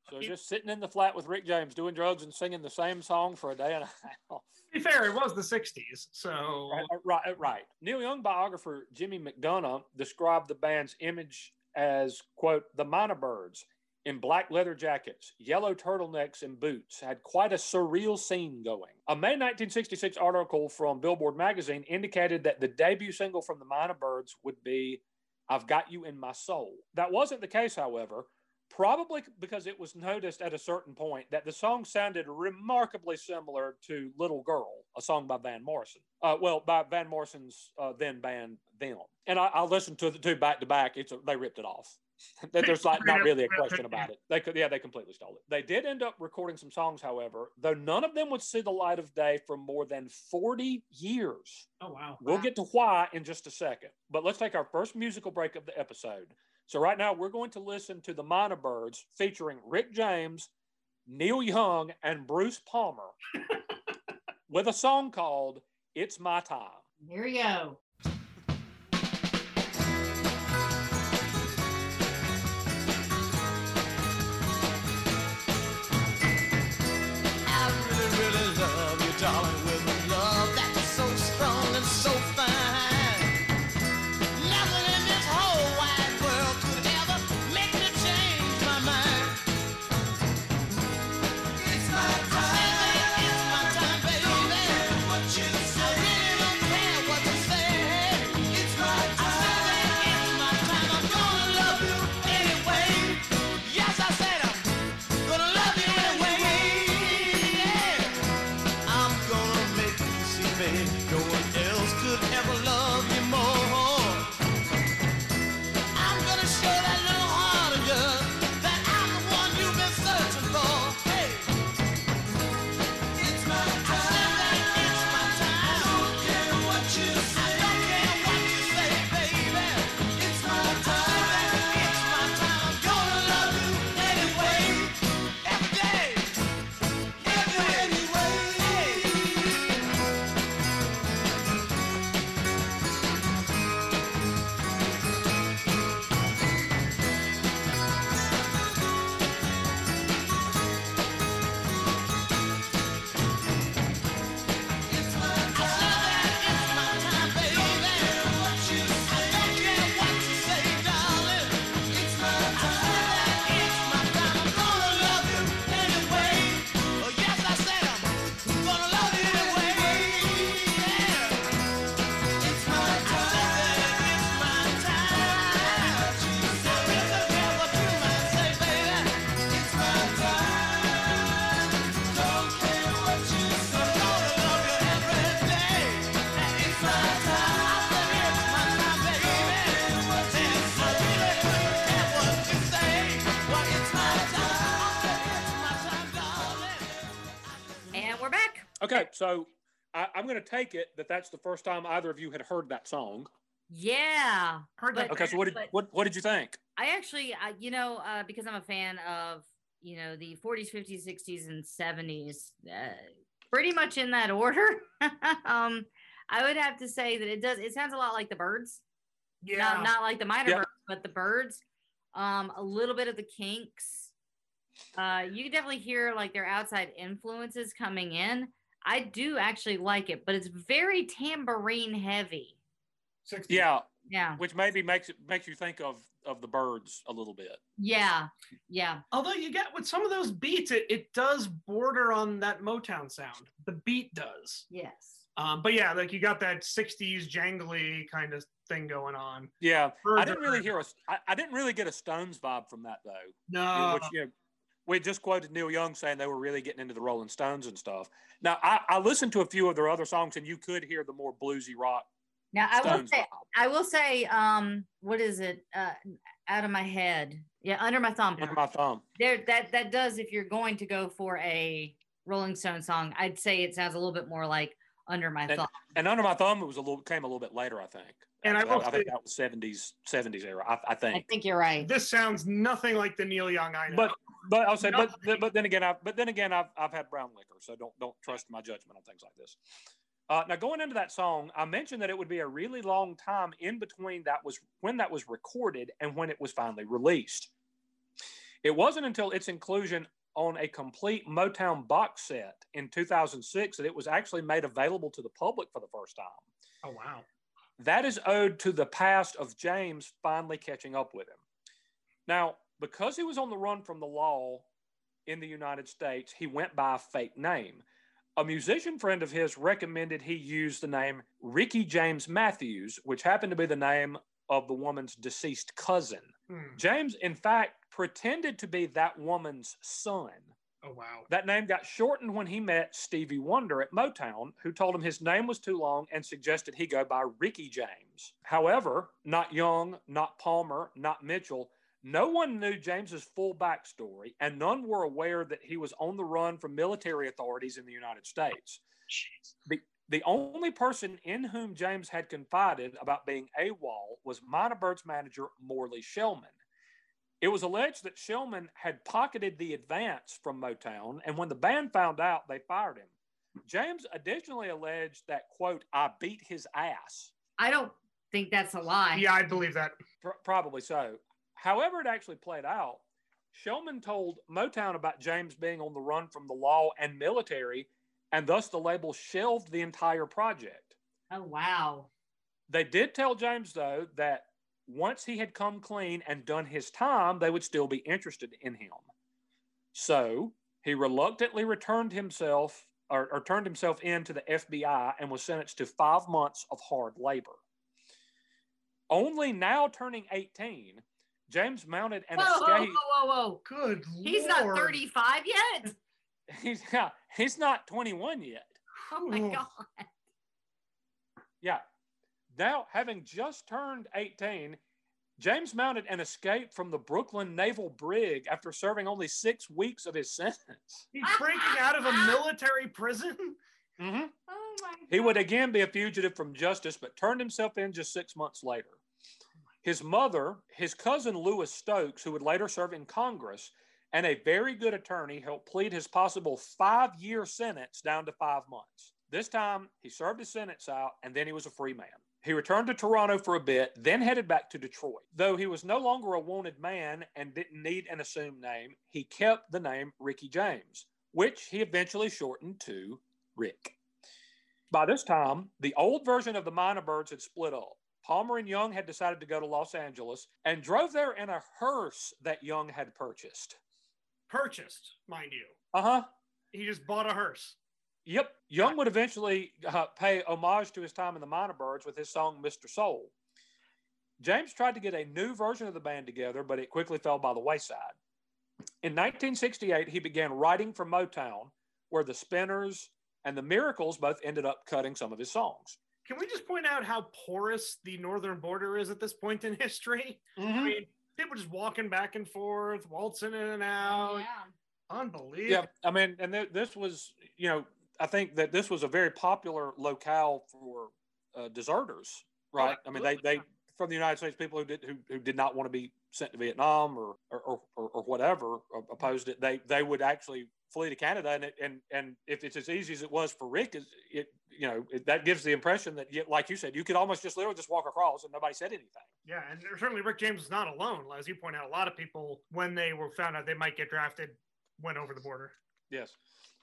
So just sitting in the flat with Rick James doing drugs and singing the same song for a day and a half. to be fair, it was the 60s. So Right, uh, right, uh, right. Neil Young biographer Jimmy McDonough described the band's image as, quote, the Mynah Birds in black leather jackets, yellow turtlenecks, and boots had quite a surreal scene going. A May 1966 article from Billboard magazine indicated that the debut single from the Mynah Birds would be I've Got You in My Soul. That wasn't the case, however, probably because it was noticed at a certain point that the song sounded remarkably similar to Little Girl, a song by Van Morrison. Uh, well, by Van Morrison's uh, then band Them. And I, I listened to the two back to back. It's they ripped it off. That There's like not really a question about it. They could, yeah, they completely stole it. They did end up recording some songs, however, though none of them would see the light of day for more than 40 years. oh wow. We'll get to why in just a second. But let's take our first musical break of the episode. So, right now, we're going to listen to the Mynah Birds featuring Rick James, Neil Young, and Bruce Palmer with a song called It's My Time. Here we go. Okay, so I, I'm going to take it that that's the first time either of you had heard that song. Yeah. Heard that. Okay, so what did what what did you think? I actually, I, you know, uh, because I'm a fan of, you know, the 40s, 50s, 60s, and 70s, uh, pretty much in that order. um, I would have to say that it does. It sounds a lot like the Byrds. Yeah. Not, not like the Mynah Yeah. Birds, but the Byrds. Um, a little bit of the Kinks. Uh, you can definitely hear like their outside influences coming in. I do actually like it, but it's very tambourine heavy. 60. Yeah, Yeah. which maybe makes it makes you think of of the Byrds a little bit. Yeah. Yeah. Although you get with some of those beats, it, it does border on that Motown sound. The beat does. Yes. Um, but yeah, like you got that 60s jangly kind of thing going on. Yeah, I didn't really hear a I, I didn't really get a Stones vibe from that though. you know, No. which you know, we just quoted Neil Young saying they were really getting into the Rolling Stones and stuff. Now I, I listened to a few of their other songs and you could hear the more bluesy rock Now I will say vibe. I will say, um, what is it? Uh, out of my head. Yeah, under my thumb. under my thumb. There, that that does. If you're going to go for a Rolling Stone song, I'd say it sounds a little bit more like under my And, thumb. and under my thumb, it was a little came a little bit later, I think. And I will I, say- think that was seventies seventies era. I, I I think. think you're right. This sounds nothing like the Neil Young I know. But but I'll say but but then again I've, but then again I've I've had brown liquor, so don't don't trust my judgment on things like this. Uh, now going into that song, I mentioned that it would be a really long time in between that was when that was recorded and when it was finally released. It wasn't until its inclusion on a complete Motown box set in 2006 that it was actually made available to the public for the first time. oh wow. That is owed to the past of James finally catching up with him. Now, because he was on the run from the law in the United States, he went by a fake name. A musician friend of his recommended he use the name Ricky James Matthews, which happened to be the name of the woman's deceased cousin. Hmm. James, in fact, pretended to be that woman's son. Oh wow. That name got shortened when he met Stevie Wonder at Motown, who told him his name was too long and suggested he go by Ricky James. However, not Young, not Palmer, not Mitchell, no one knew James's full backstory, and none were aware that he was on the run from military authorities in the United States. The, the only person in whom James had confided about being AWOL was Mynah Bird's manager, Morley Shellman. It was alleged that Shellman had pocketed the advance from Motown, and when the band found out, they fired him. James additionally alleged that, quote, I beat his ass. I don't think that's a lie. Yeah, I believe that. Pr- probably so. However, it actually played out. Shellman told Motown about James being on the run from the law and military, and thus the label shelved the entire project. Oh wow. They did tell James, though, that once he had come clean and done his time, they would still be interested in him. So he reluctantly returned himself or, or turned himself in to the FBI and was sentenced to five months of hard labor. Only now turning 18, James mounted an Whoa, whoa, escape. whoa, whoa, whoa. Good He's not 35 yet. He's, yeah, he's not 21 yet. Oh my god. Yeah. Now, having just turned 18, James mounted an escape from the Brooklyn Naval Brig after serving only six weeks of his sentence. He's breaking out of a military prison. Mm-hmm. Oh my god. He would again be a fugitive from justice, but turned himself in just six months later. His mother, his cousin Louis Stokes, who would later serve in Congress, and a very good attorney helped plead his possible five year sentence down to five months. This time, he served his sentence out and then he was a free man. He returned to Toronto for a bit, then headed back to Detroit. Though he was no longer a wanted man and didn't need an assumed name, he kept the name Ricky James, which he eventually shortened to Rick. By this time, the old version of the Mynah Birds had split up. Palmer and Young had decided to go to Los Angeles and drove there in a hearse that Young had purchased. Purchased, mind you. Uh huh. He just bought a hearse. Yep. Young would eventually uh, pay homage to his time in the Mynah Birds with his song Mr. Soul. James tried to get a new version of the band together, but it quickly fell by the wayside. In 1968, he began writing for Motown, where the Spinners and the Miracles both ended up cutting some of his songs. Can we just point out how porous the northern border is at this point in history? I mean, people just walking back and forth, waltzing in and out. Yeah. Unbelievable. Yeah, I mean, and th- this was, you know, I think that this was a very popular locale for uh, deserters, right? I mean, they they from the United States, people who did who, who did not want to be sent to Vietnam or or, or, or whatever opposed it. They they would actually flee to Canada, and it, and and if it's as easy as it was for Rick, it you know it, that gives the impression that, like you said, you could almost just literally just walk across and nobody said anything. Yeah, and certainly Rick James is not alone. As you point out, a lot of people when they were found out they might get drafted went over the border. Yes.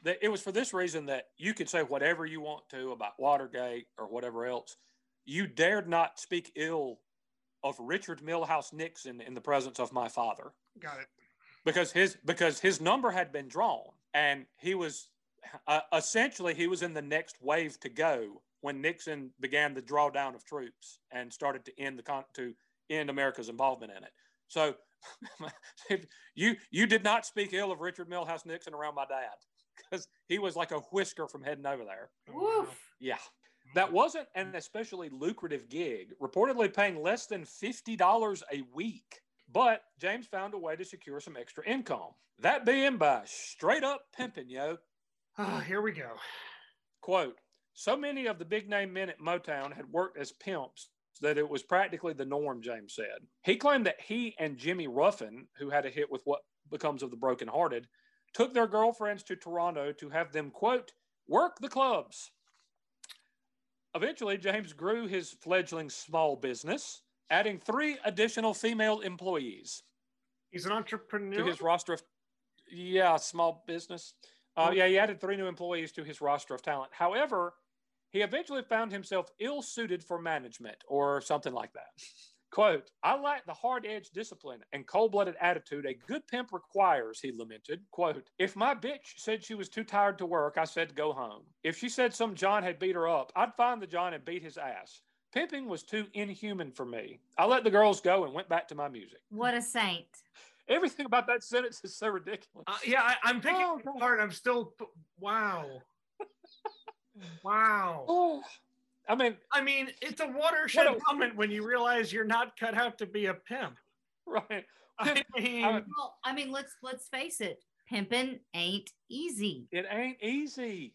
It was for this reason that you could say whatever you want to about Watergate or whatever else. You dared not speak ill of Richard Milhous Nixon in the presence of my father. Got it. Because his because his number had been drawn and he was uh, essentially he was in the next wave to go when Nixon began the drawdown of troops and started to end the con- to end America's involvement in it. So you you did not speak ill of Richard Milhous Nixon around my dad because he was like a whisker from heading over there. Woof. Yeah. That wasn't an especially lucrative gig, reportedly paying less than $50 a week. But James found a way to secure some extra income. That being by straight up pimping, yo. Oh, here we go. Quote So many of the big name men at Motown had worked as pimps that it was practically the norm, James said. He claimed that he and Jimmy Ruffin, who had a hit with What Becomes of the Broken Hearted, took their girlfriends to Toronto to have them, quote, work the clubs. Eventually, James grew his fledgling small business, adding three additional female employees. He's an entrepreneur. To his roster of, yeah, small business. Uh, yeah, he added three new employees to his roster of talent. However, he eventually found himself ill suited for management or something like that. Quote, I lack the hard edged discipline and cold blooded attitude a good pimp requires, he lamented. Quote, if my bitch said she was too tired to work, I said go home. If she said some John had beat her up, I'd find the John and beat his ass. Pimping was too inhuman for me. I let the girls go and went back to my music. What a saint. Everything about that sentence is so ridiculous. Uh, yeah, I, am picking oh, apart. I'm still, wow. wow. Oh. I mean, I mean, it's a watershed a, moment when you realize you're not cut out to be a pimp. Right. I mean, well, I mean, let's let's face it, pimping ain't easy. It ain't easy.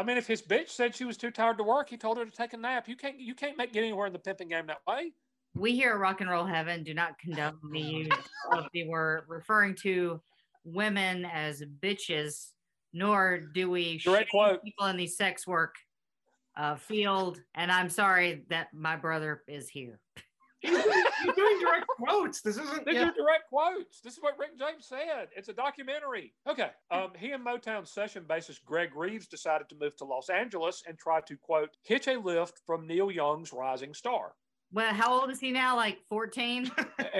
I mean, if his bitch said she was too tired to work, he told her to take a nap. You can't you can't make get anywhere in the pimping game that way. We here at Rock and Roll Heaven do not condone the use of the word referring to women as bitches, nor do we direct quote people in the sex work uh, field. And I'm sorry that my brother is here. You're doing direct quotes. This isn't. These yeah. are direct quotes. This is what Rick James said. It's a documentary. Okay. Um, he and Motown session bassist Greg Reeves decided to move to Los Angeles and try to quote hitch a lift from Neil Young's Rising Star. Well, how old is he now? Like 14?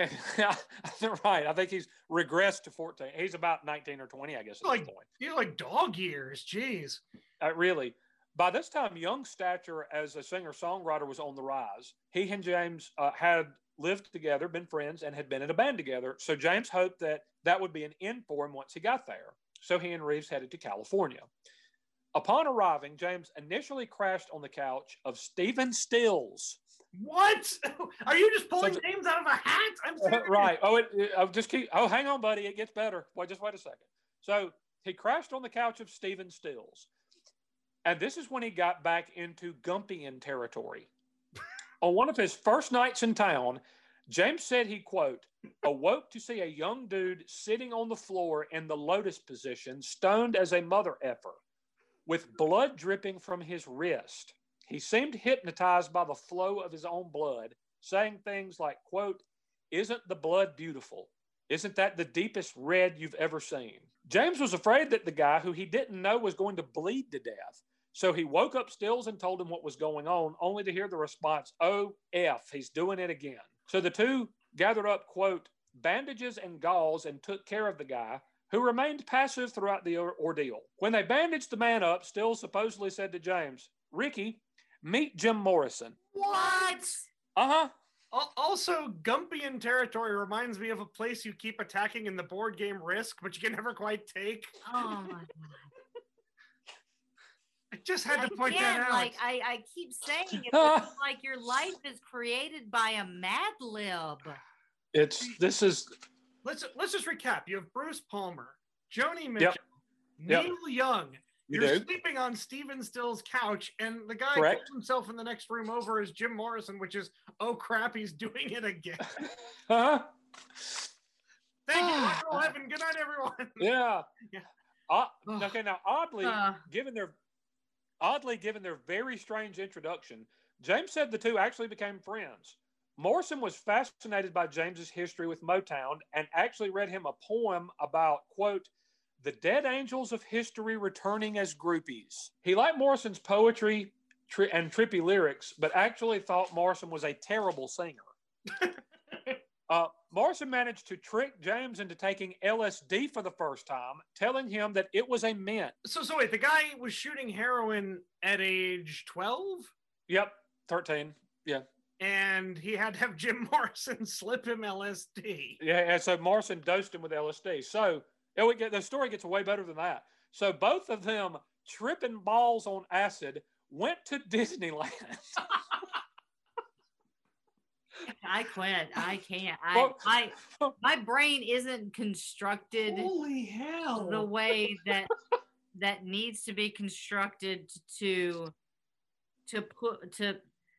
right. I think he's regressed to 14. He's about 19 or 20, I guess. like, He's like dog years. Jeez. Uh, really. By this time, Young's stature as a singer songwriter was on the rise. He and James uh, had lived together, been friends, and had been in a band together. So James hoped that that would be an end for him once he got there. So he and Reeves headed to California. Upon arriving, James initially crashed on the couch of Stephen Stills. What? Are you just pulling so, names out of a hat? I'm uh, right. Oh, it, it, I'll just keep. Oh, hang on, buddy. It gets better. Wait, just wait a second. So he crashed on the couch of Stephen Stills. And this is when he got back into Gumpian territory. On one of his first nights in town, James said he, quote, awoke to see a young dude sitting on the floor in the lotus position, stoned as a mother effer, with blood dripping from his wrist. He seemed hypnotized by the flow of his own blood, saying things like, quote, isn't the blood beautiful? Isn't that the deepest red you've ever seen? James was afraid that the guy who he didn't know was going to bleed to death. So he woke up Stills and told him what was going on, only to hear the response, Oh, F, he's doing it again. So the two gathered up, quote, bandages and gauze and took care of the guy, who remained passive throughout the ordeal. When they bandaged the man up, Stills supposedly said to James, Ricky, meet Jim Morrison. What? Uh huh. Also, Gumpian territory reminds me of a place you keep attacking in the board game Risk, but you can never quite take. Oh my god. I just had I to point that out. Like I, I keep saying it, like your life is created by a mad lib. It's this is. Let's let's just recap. You have Bruce Palmer, Joni Mitchell, yep. Neil yep. Young. You You're do? sleeping on Stephen Stills' couch, and the guy Correct. calls himself in the next room over as Jim Morrison, which is oh crap, he's doing it again. Huh? Thank you, Rock and. Good night, everyone. Yeah. Yeah. Uh, okay, now oddly, Uh. given their oddly given their very strange introduction, James said the two actually became friends. Morrison was fascinated by James's history with Motown and actually read him a poem about quote the dead angels of history returning as groupies. He liked Morrison's poetry tri- and trippy lyrics, but actually thought Morrison was a terrible singer. Uh, Morrison managed to trick James into taking LSD for the first time, telling him that it was a mint. So, so wait, the guy was shooting heroin at age 12, Yep, 13. Yeah. and he had to have Jim Morrison slip him LSD. Yeah. And so Morrison dosed him with LSD. So it would get, the story gets way better than that. So both of them tripping balls on acid went to Disneyland. I quit. I can't. I, I, my brain isn't constructed Holy hell! the way that that needs to be constructed to to put to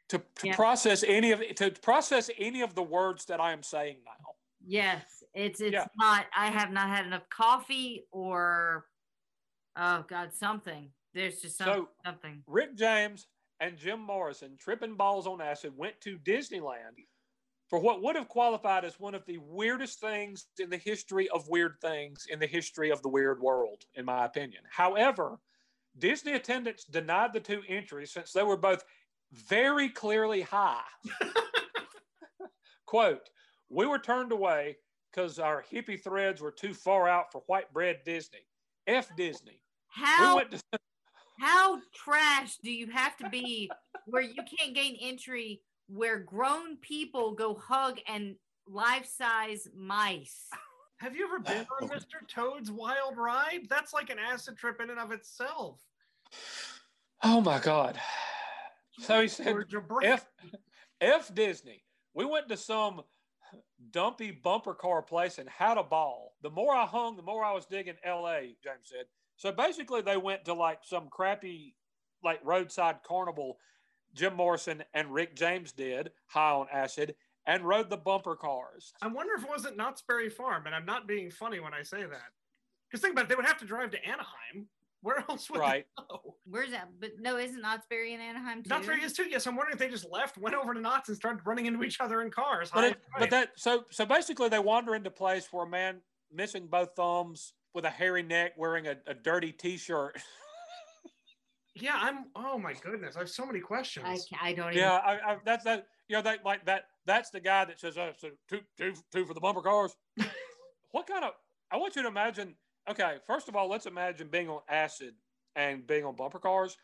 to, to Yeah. process any of to process any of the words that I am saying now. yes it's it's Yeah. not i have not had enough coffee or oh god something there's just some, So- something Rick James and Jim Morrison, tripping balls on acid, went to Disneyland for what would have qualified as one of the weirdest things in the history of weird things in the history of the weird world, in my opinion. However, Disney attendants denied the two entries since they were both very clearly high. Quote, we were turned away because our hippie threads were too far out for white bread Disney. F Disney. We how went to how trash do you have to be where you can't gain entry where grown people go hug and life-size mice Have you ever been on Mr. Toad's Wild Ride? That's like an acid trip in and of itself. Oh my God. So he said, Words F, F Disney. We went to some dumpy bumper car place and had a ball. The more I hung, the more I was digging LA, James said. So basically, they went to like some crappy, like roadside carnival Jim Morrison and Rick James did, high on acid, and rode the bumper cars. I wonder if it wasn't Knott's Berry Farm, and I'm not being funny when I say that. Because think about it, they would have to drive to Anaheim. Where else would Right. they go? where's that but no isn't knott's berry in anaheim too Knott's Berry is too. Yes, I'm wondering if they just left, went over to Knott's, and started running into each other in cars. But, it, but that so so basically they wander into place where a man missing both thumbs with a hairy neck wearing a, a dirty t-shirt yeah, I'm. Oh my goodness, I have so many questions. I, ca- I don't even yeah I, I, that's that you know that like that that's the guy that says uh, so two, two, two for the bumper cars what kind of i want you to imagine okay first of all let's imagine being on acid and being on bumper cars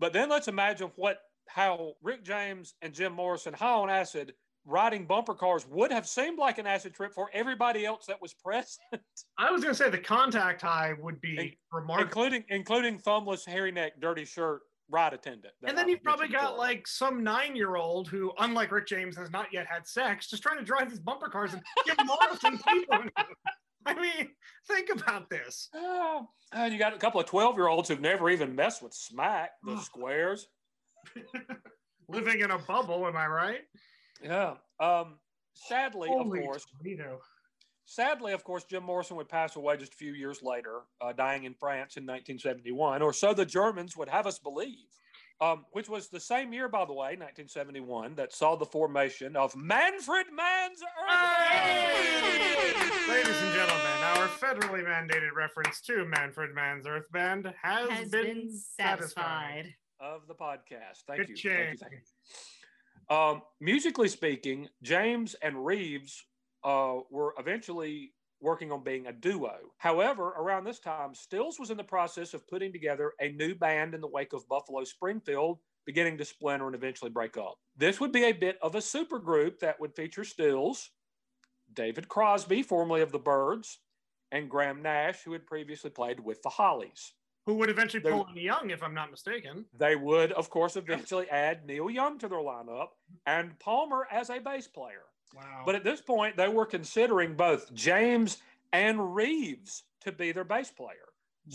but then let's imagine what how rick james and jim morrison high on acid riding bumper cars would have seemed like an acid trip for everybody else that was present I was gonna say the contact high would be In- remarkable. including including thumbless hairy neck dirty shirt ride attendant And then you've probably got before. like some nine-year-old who, unlike Rick James, has not yet had sex, just trying to drive these bumper cars and get Morrison people. I mean, think about this. Oh, and you got a couple of 12 year olds who've never even messed with smack, the squares. Living in a bubble, am I right? Yeah. Um, sadly, Holy of course, Toledo. sadly, of course, Jim Morrison would pass away just a few years later, uh, dying in France in 1971, or so the Germans would have us believe. Um, which was the same year, by the way, 1971, that saw the formation of Manfred Mann's Earth. Ladies and gentlemen, our federally mandated reference to Manfred Mann's Earth Band has, has been, been satisfied. satisfied of the podcast. Thank you. Good Thank you. Thank you. Um, musically speaking, James and Reeves uh, were eventually working on being a duo. However, around this time, Stills was in the process of putting together a new band in the wake of Buffalo Springfield, beginning to splinter and eventually break up. This would be a bit of a supergroup that would feature Stills, David Crosby, formerly of the Byrds, and Graham Nash, who had previously played with the Hollies. Who would eventually pull in Young, if I'm not mistaken. They would, of course, eventually add Neil Young to their lineup and Palmer as a bass player. Wow. But at this point, they were considering both James and Reeves to be their bass player.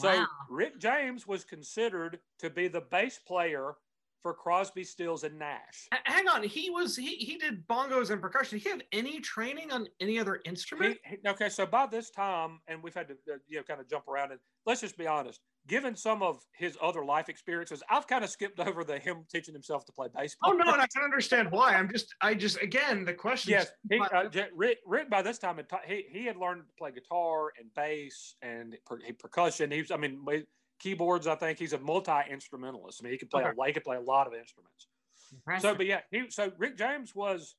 Wow. So Rick James was considered to be the bass player for Crosby, Stills, and Nash. H- Hang on, he was he he did bongos and percussion. Did he have any training on any other instrument? He- he- okay, so by this time, and we've had to uh, you know kind of jump around, and let's just be honest. Given some of his other life experiences, I've kind of skipped over the him teaching himself to play baseball. Oh no, and I can understand why. I'm just I just again the question. Yes, he, uh, Rick, Rick by this time he he had learned to play guitar and bass and per, he, percussion. He was, I mean, keyboards. I think he's a multi instrumentalist. I mean, he could play Okay. a he could play a lot of instruments. So, but yeah, he so Rick James was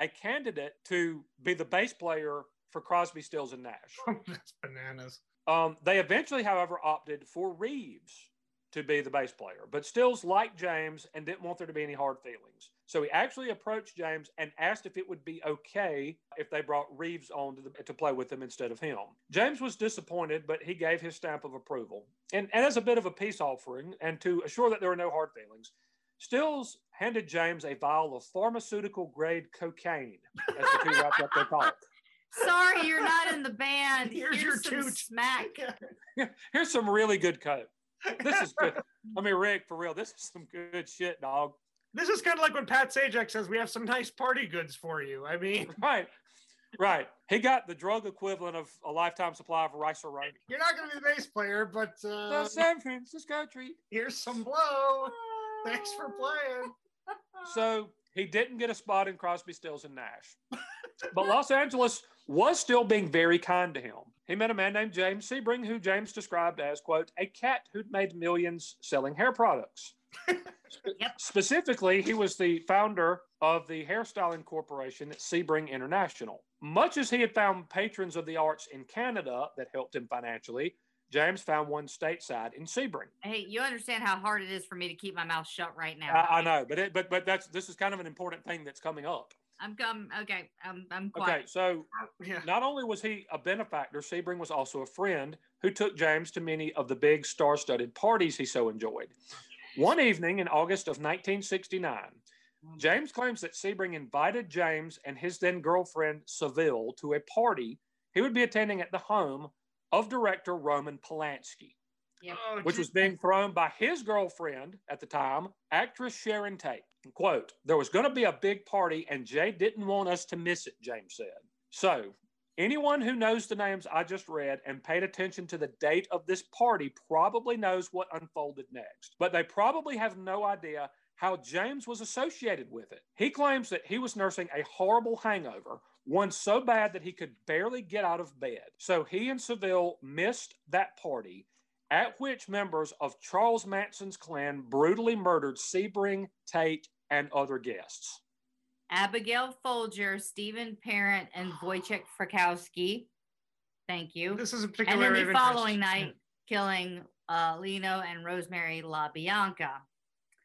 a candidate to be the bass player for Crosby, Stills, and Nash. That's bananas. Um, they eventually, however, opted for Reeves to be the bass player, but Stills liked James and didn't want there to be any hard feelings. So he actually approached James and asked if it would be okay if they brought Reeves on to, the, to play with them instead of him. James was disappointed, but he gave his stamp of approval. And, and as a bit of a peace offering and to assure that there were no hard feelings, Stills handed James a vial of pharmaceutical grade cocaine, as the two wrapped up their talk. Sorry, you're not in the band. Here's your some toot. smack. Here's some really good cut. This is good. I mean, Rick, for real, this is some good shit, dog. This is kind of like when Pat Sajak says we have some nice party goods for you. I mean, Right, right. He got the drug equivalent of a lifetime supply of Rice-A-Roni. you're not going to be the bass player, but uh, The San Francisco treat. here's some blow. Thanks for playing. So he didn't get a spot in Crosby, Stills, and Nash. But Los Angeles was still being very kind to him. He met a man named James Sebring, who James described as, quote, a cat who'd made millions selling hair products. Yep. Specifically, he was the founder of the hairstyling corporation at Sebring International. Much as he had found patrons of the arts in Canada that helped him financially, James found one stateside in Sebring. Hey, you understand how hard it is for me to keep my mouth shut right now. I, I know, but it, but but that's this is kind of an important thing that's coming up. I'm come. Okay, I'm. I'm Okay, so Yeah. not only was he a benefactor, Sebring was also a friend who took James to many of the big star-studded parties he so enjoyed. One evening in August of 1969, mm. James claims that Sebring invited James and his then girlfriend Seville to a party he would be attending at the home of director Roman Polanski, Yep. Oh, which was being thrown by his girlfriend at the time, actress Sharon Tate. Quote, there was going to be a big party and Jay didn't want us to miss it, James said. So, anyone who knows the names I just read and paid attention to the date of this party probably knows what unfolded next, but they probably have no idea how James was associated with it. He claims that he was nursing a horrible hangover, one so bad that he could barely get out of bed. So he and Seville missed that party, at which members of Charles Manson's clan brutally murdered Sebring, Tate, and other guests. Abigail Folger, Stephen Parent, and Wojciech Frykowski. Thank you. This is a And particular then the of interest. following night, killing uh, Leno and Rosemary LaBianca.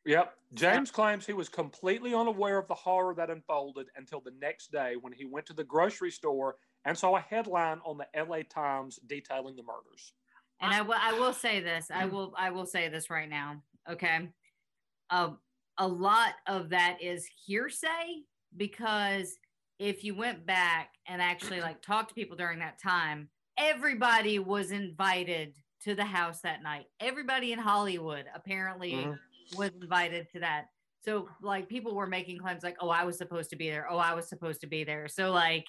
Yep. James claims he was completely unaware of the horror that unfolded until the next day when he went to the grocery store and saw a headline on the LA Times detailing the murders. And I will I will say this. I will I will say this right now. Okay. Um a lot of that is hearsay because if you went back and actually like talked to people during that time, everybody was invited to the house that night. Everybody in Hollywood apparently Mhm. was invited to that. So like people were making claims like, "Oh, I was supposed to be there. Oh, I was supposed to be there." So like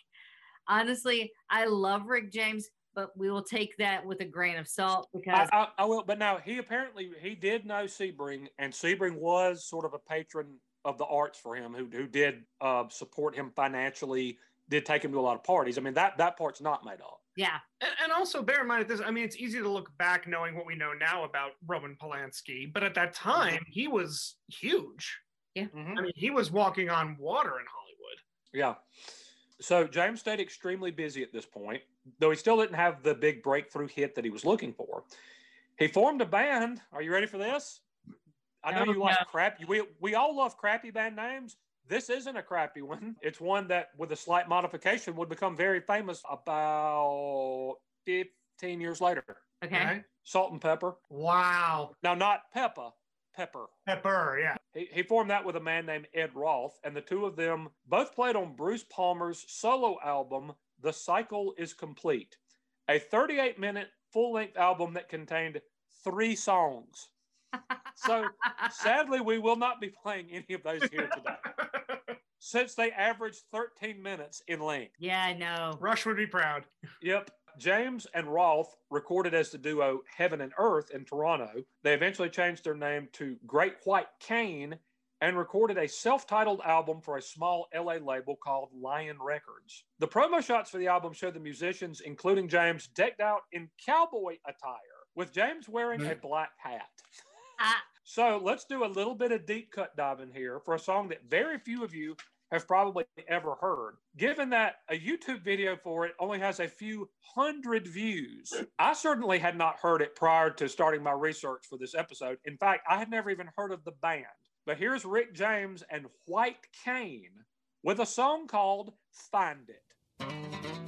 honestly, I love Rick James, but we will take that with a grain of salt because I, I will, but now he apparently he did know Sebring, and Sebring was sort of a patron of the arts for him, who who did uh, support him financially, did take him to a lot of parties. I mean that that part's not made up. yeah, And, and also bear in mind at this, I mean, it's easy to look back knowing what we know now about Roman Polanski, but at that time he was huge. Mhm. I mean, he was walking on water in Hollywood. Yeah. So James stayed extremely busy at this point, though he still didn't have the big breakthrough hit that he was looking for. He formed a band. Are you ready for this? I know No, you like no. crap. We we all love crappy band names. This isn't a crappy one. It's one that, with a slight modification, would become very famous about 15 years later. okay. Right? Salt and Pepper. Wow. Now, not Peppa, Pepper. Pepper, yeah. He, he formed that with a man named Ed Roth, and the two of them both played on Bruce Palmer's solo album, The Cycle is Complete, a 38 minute full length album that contained three songs. So sadly, we will not be playing any of those here today since they averaged 13 minutes in length. Yeah, I know. Rush would be proud. Yep. James and Rolfe recorded as the duo Heaven and Earth in Toronto. They eventually changed their name to Great White Cane and recorded a self titled album for a small LA label called Lion Records. The promo shots for the album show the musicians, including James, decked out in cowboy attire, with James wearing a black hat. Ah. So let's do a little bit of deep cut diving here for a song that very few of you have probably ever heard. Given that a YouTube video for it only has a few hundred views, I certainly had not heard it prior to starting my research for this episode. In fact, I had never even heard of the band. But here's Rick James and White Cane with a song called Find It.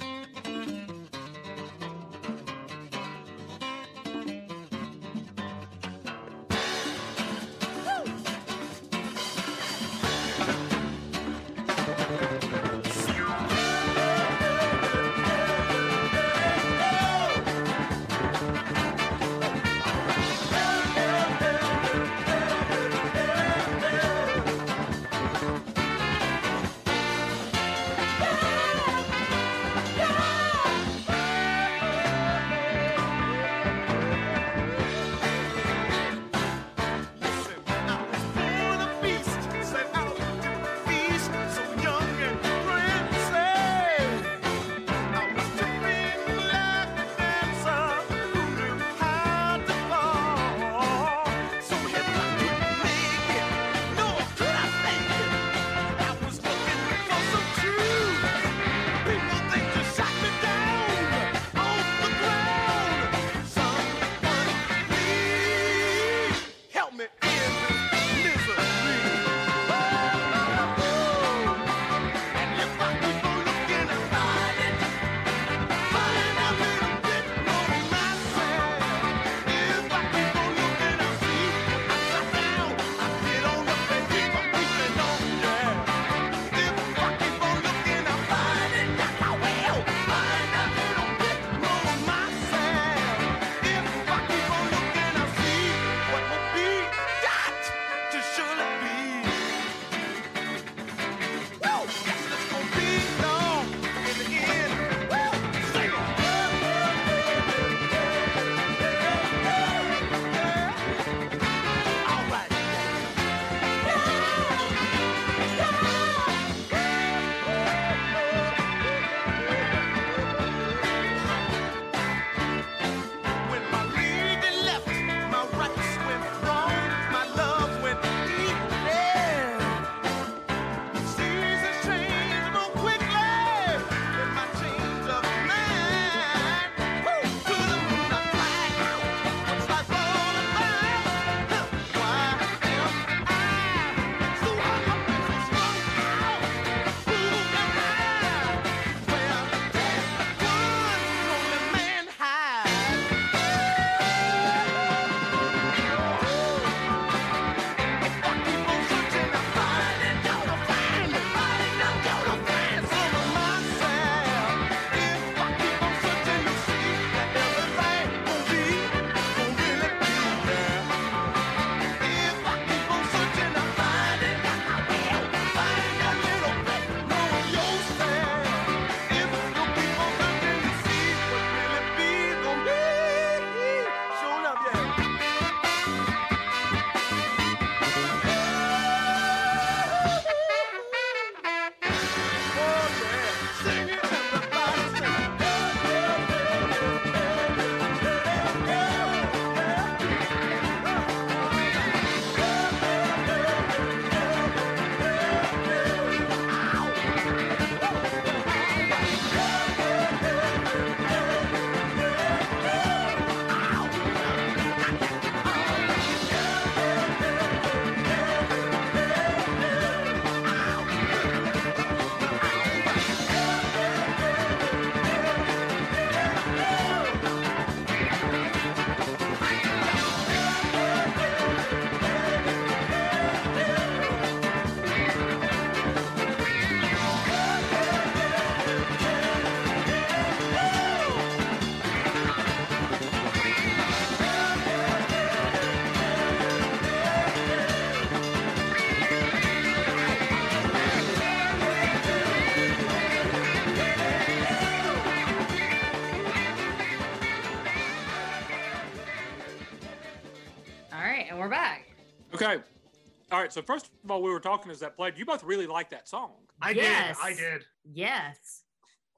Right. So first of all, we were talking as that played. You both really like that song. I Yes. did. I did. Yes.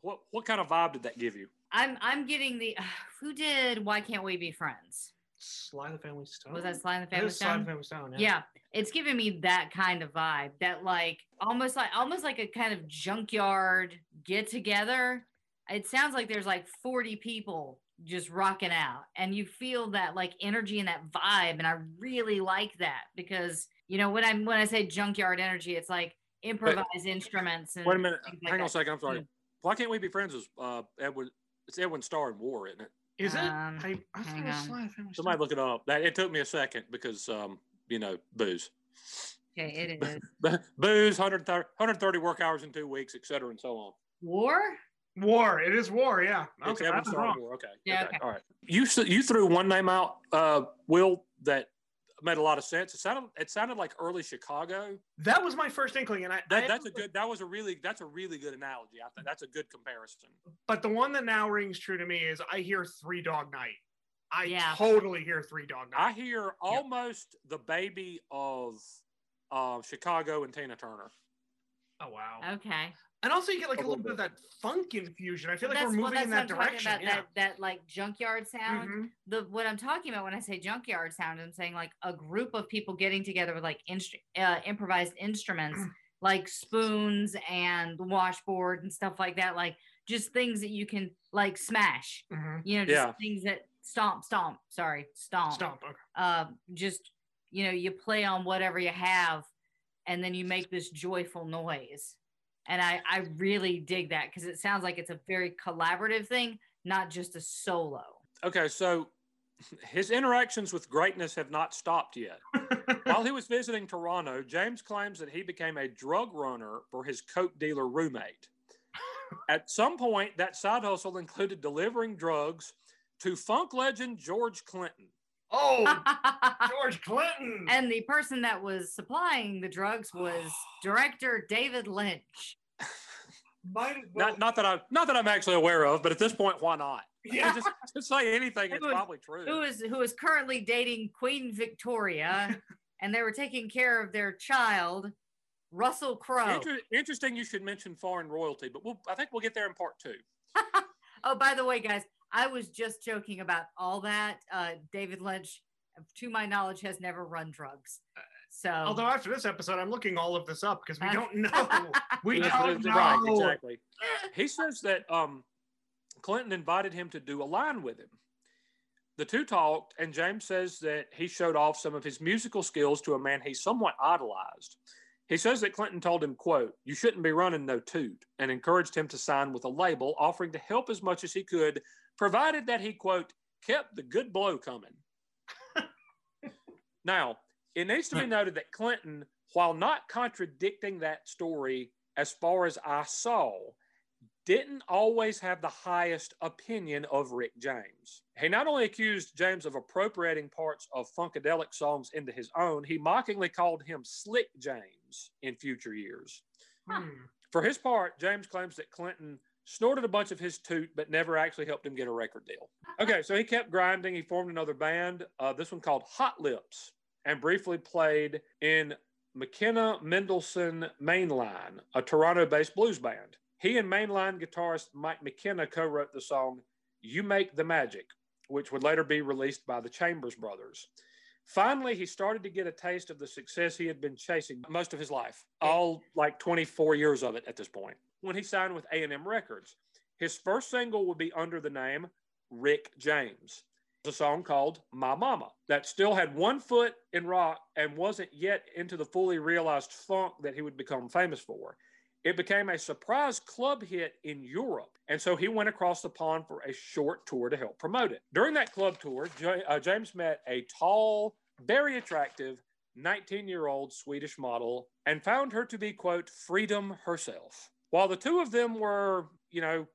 What what kind of vibe did that give you? I'm I'm getting the uh, who did Why Can't We Be Friends? Sly the Family Stone. Was that Sly and the Family is Sly the Family Stone. Yeah. Yeah, it's giving me that kind of vibe. That like almost like almost like a kind of junkyard get together. It sounds like there's like 40 people just rocking out and you feel that like energy and that vibe and I really like that because you know when I when I say junkyard energy it's like improvised instruments and Wait a minute. like Hang on a second. I'm sorry. Mm. Why can't we be friends? Is uh Edwin? It's Edwin Starr in War, isn't it? Is it? Um, I, I thought hang it. Sly Family Somebody Stone. look it up. That it took me a second because um you know booze, Okay, it is. booze, 130, 130 work hours in two weeks, et cetera, and so on. War? War. It is war. Yeah. It's Okay. Edwin That's Starr in wrong. War. Okay. Yeah, okay. okay. All right. You you threw one name out, uh, Will, that made a lot of sense. It sounded it sounded like early Chicago. That was my first inkling, and I. That, I- that's a good. That was a really. That's a really good analogy. I think that's a good comparison. But the one that now rings true to me is I hear Three Dog Night. I Yeah. totally hear Three Dog Night. I hear almost the baby of uh, Chicago and Tina Turner. oh wow. Okay. And also you get like A a little little bit of that funk infusion. I feel like we're well, moving that's in what that I'm talking direction. about, Yeah. That that like junkyard sound. Mhm. The what I'm talking about when I say junkyard sound, I'm saying like a group of people getting together with like instru- uh, improvised instruments, like spoons and washboard and stuff like that. Like just things that you can like smash. Mhm. You know, just Yeah. things that stomp, stomp. Sorry, stomp. Stomp. Okay. uh, just you know you play on whatever you have and then you make this joyful noise and i i really dig that because it sounds like it's a very collaborative thing not just a solo Okay, so his interactions with greatness have not stopped yet. While he was visiting Toronto, James claims that he became a drug runner for his coke dealer roommate. At some point, that side hustle included delivering drugs to funk legend George Clinton. Oh, George Clinton. and the person that was supplying the drugs was director david lynch Might as well. Not, not that I'm not that I'm actually aware of, but at this point, why not? Yeah. Just, just say anything. It's Who is- probably true. who is who is currently dating queen victoria and they were taking care of their child russell crowe Inter- interesting. You should mention foreign royalty, but we'll, I think we'll get there in part two. oh, by the way, guys, I was just joking about all that. Uh, David Lynch, to my knowledge, has never run drugs. So, Although after this episode, I'm looking all of this up because we Uh, don't know. We don't know. Right, exactly. He says that um, Clinton invited him to do a line with him. The two talked, and James says that he showed off some of his musical skills to a man he somewhat idolized. He says that Clinton told him, quote, you shouldn't be running no toot, and encouraged him to sign with a label, offering to help as much as he could, provided that he, quote, kept the good blow coming. now, it needs to be noted that Clinton, while not contradicting that story as far as I saw, didn't always have the highest opinion of Rick James. He not only accused James of appropriating parts of Funkadelic songs into his own, he mockingly called him Slick James in future years. Hmm. For his part, James claims that Clinton snorted a bunch of his toot, but never actually helped him get a record deal. Okay, so he kept grinding. He formed another band, uh, this one called Hot Lips, and briefly played in McKenna Mendelson Mainline, a Toronto based blues band. He and mainline guitarist Mike McKenna co wrote the song You Make the Magic, which would later be released by the Chambers Brothers. Finally, he started to get a taste of the success he had been chasing most of his life, all like 24 years of it at this point. When he signed with A&M Records, his first single would be under the name Rick James. A song called My Mama that still had one foot in rock and wasn't yet into the fully realized funk that he would become famous for. It became a surprise club hit in Europe, and so he went across the pond for a short tour to help promote it. During that club tour, J- uh, James met a tall, very attractive 19 year old Swedish model and found her to be, quote, freedom herself. While the two of them were, you know,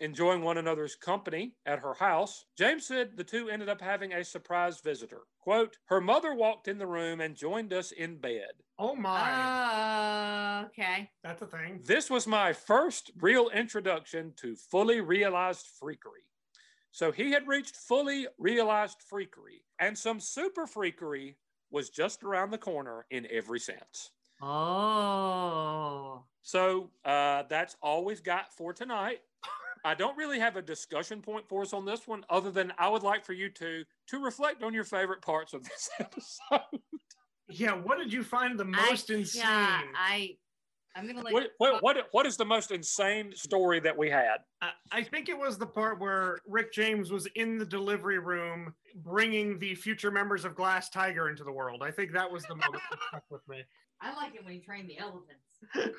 enjoying one another's company at her house, James said the two ended up having a surprise visitor. Quote, her mother walked in the room and joined us in bed. Oh my. uh, okay. That's a thing. This was my first real introduction to fully realized freakery. So he had reached fully realized freakery, and some super freakery was just around the corner in every sense. Oh. So uh, that's all we've got for tonight. I don't really have a discussion point for us on this one, other than I would like for you to to reflect on your favorite parts of this episode. Yeah, what did you find the I- most insane? Yeah, I I'm gonna let What, what what what is the most insane story that we had? I- I think it was the part where Rick James was in the delivery room bringing the future members of Glass Tiger into the world. I think that was the moment that stuck with me. I like it when he trained the elephants.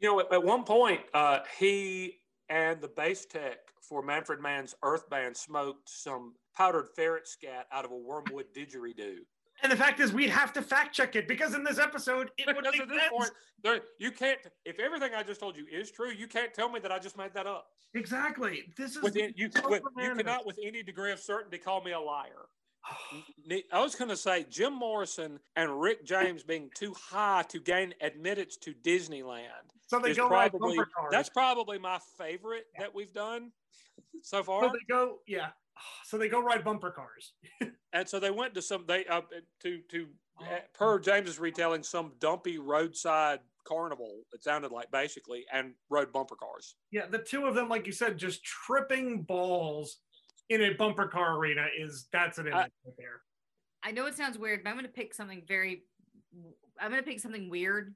You know, at, at one point, uh, he and the bass tech for Manfred Mann's Earth Band smoked some powdered ferret scat out of a wormwood didgeridoo. And the fact is, we'd have to fact check it because in this episode, it would Because make at this sense. point, there, you can't. If everything I just told you is true, you can't tell me that I just made that up. Exactly. This is With it, you, so with, you bananas. cannot, with any degree of certainty, call me a liar. I was going to say Jim Morrison and Rick James being too high to gain admittance to Disneyland. So they go ride probably bumper cars. that's probably my favorite that we've done so far. so they go, yeah. So they go ride bumper cars. and so they went to some they uh, to to Oh. uh, per James's retelling some dumpy roadside carnival. It sounded like basically and rode bumper cars. Yeah, the two of them, like you said, just tripping balls in a bumper car arena is that's an image right there. I know it sounds weird, but I'm going to pick something very. I'm going to pick something weird.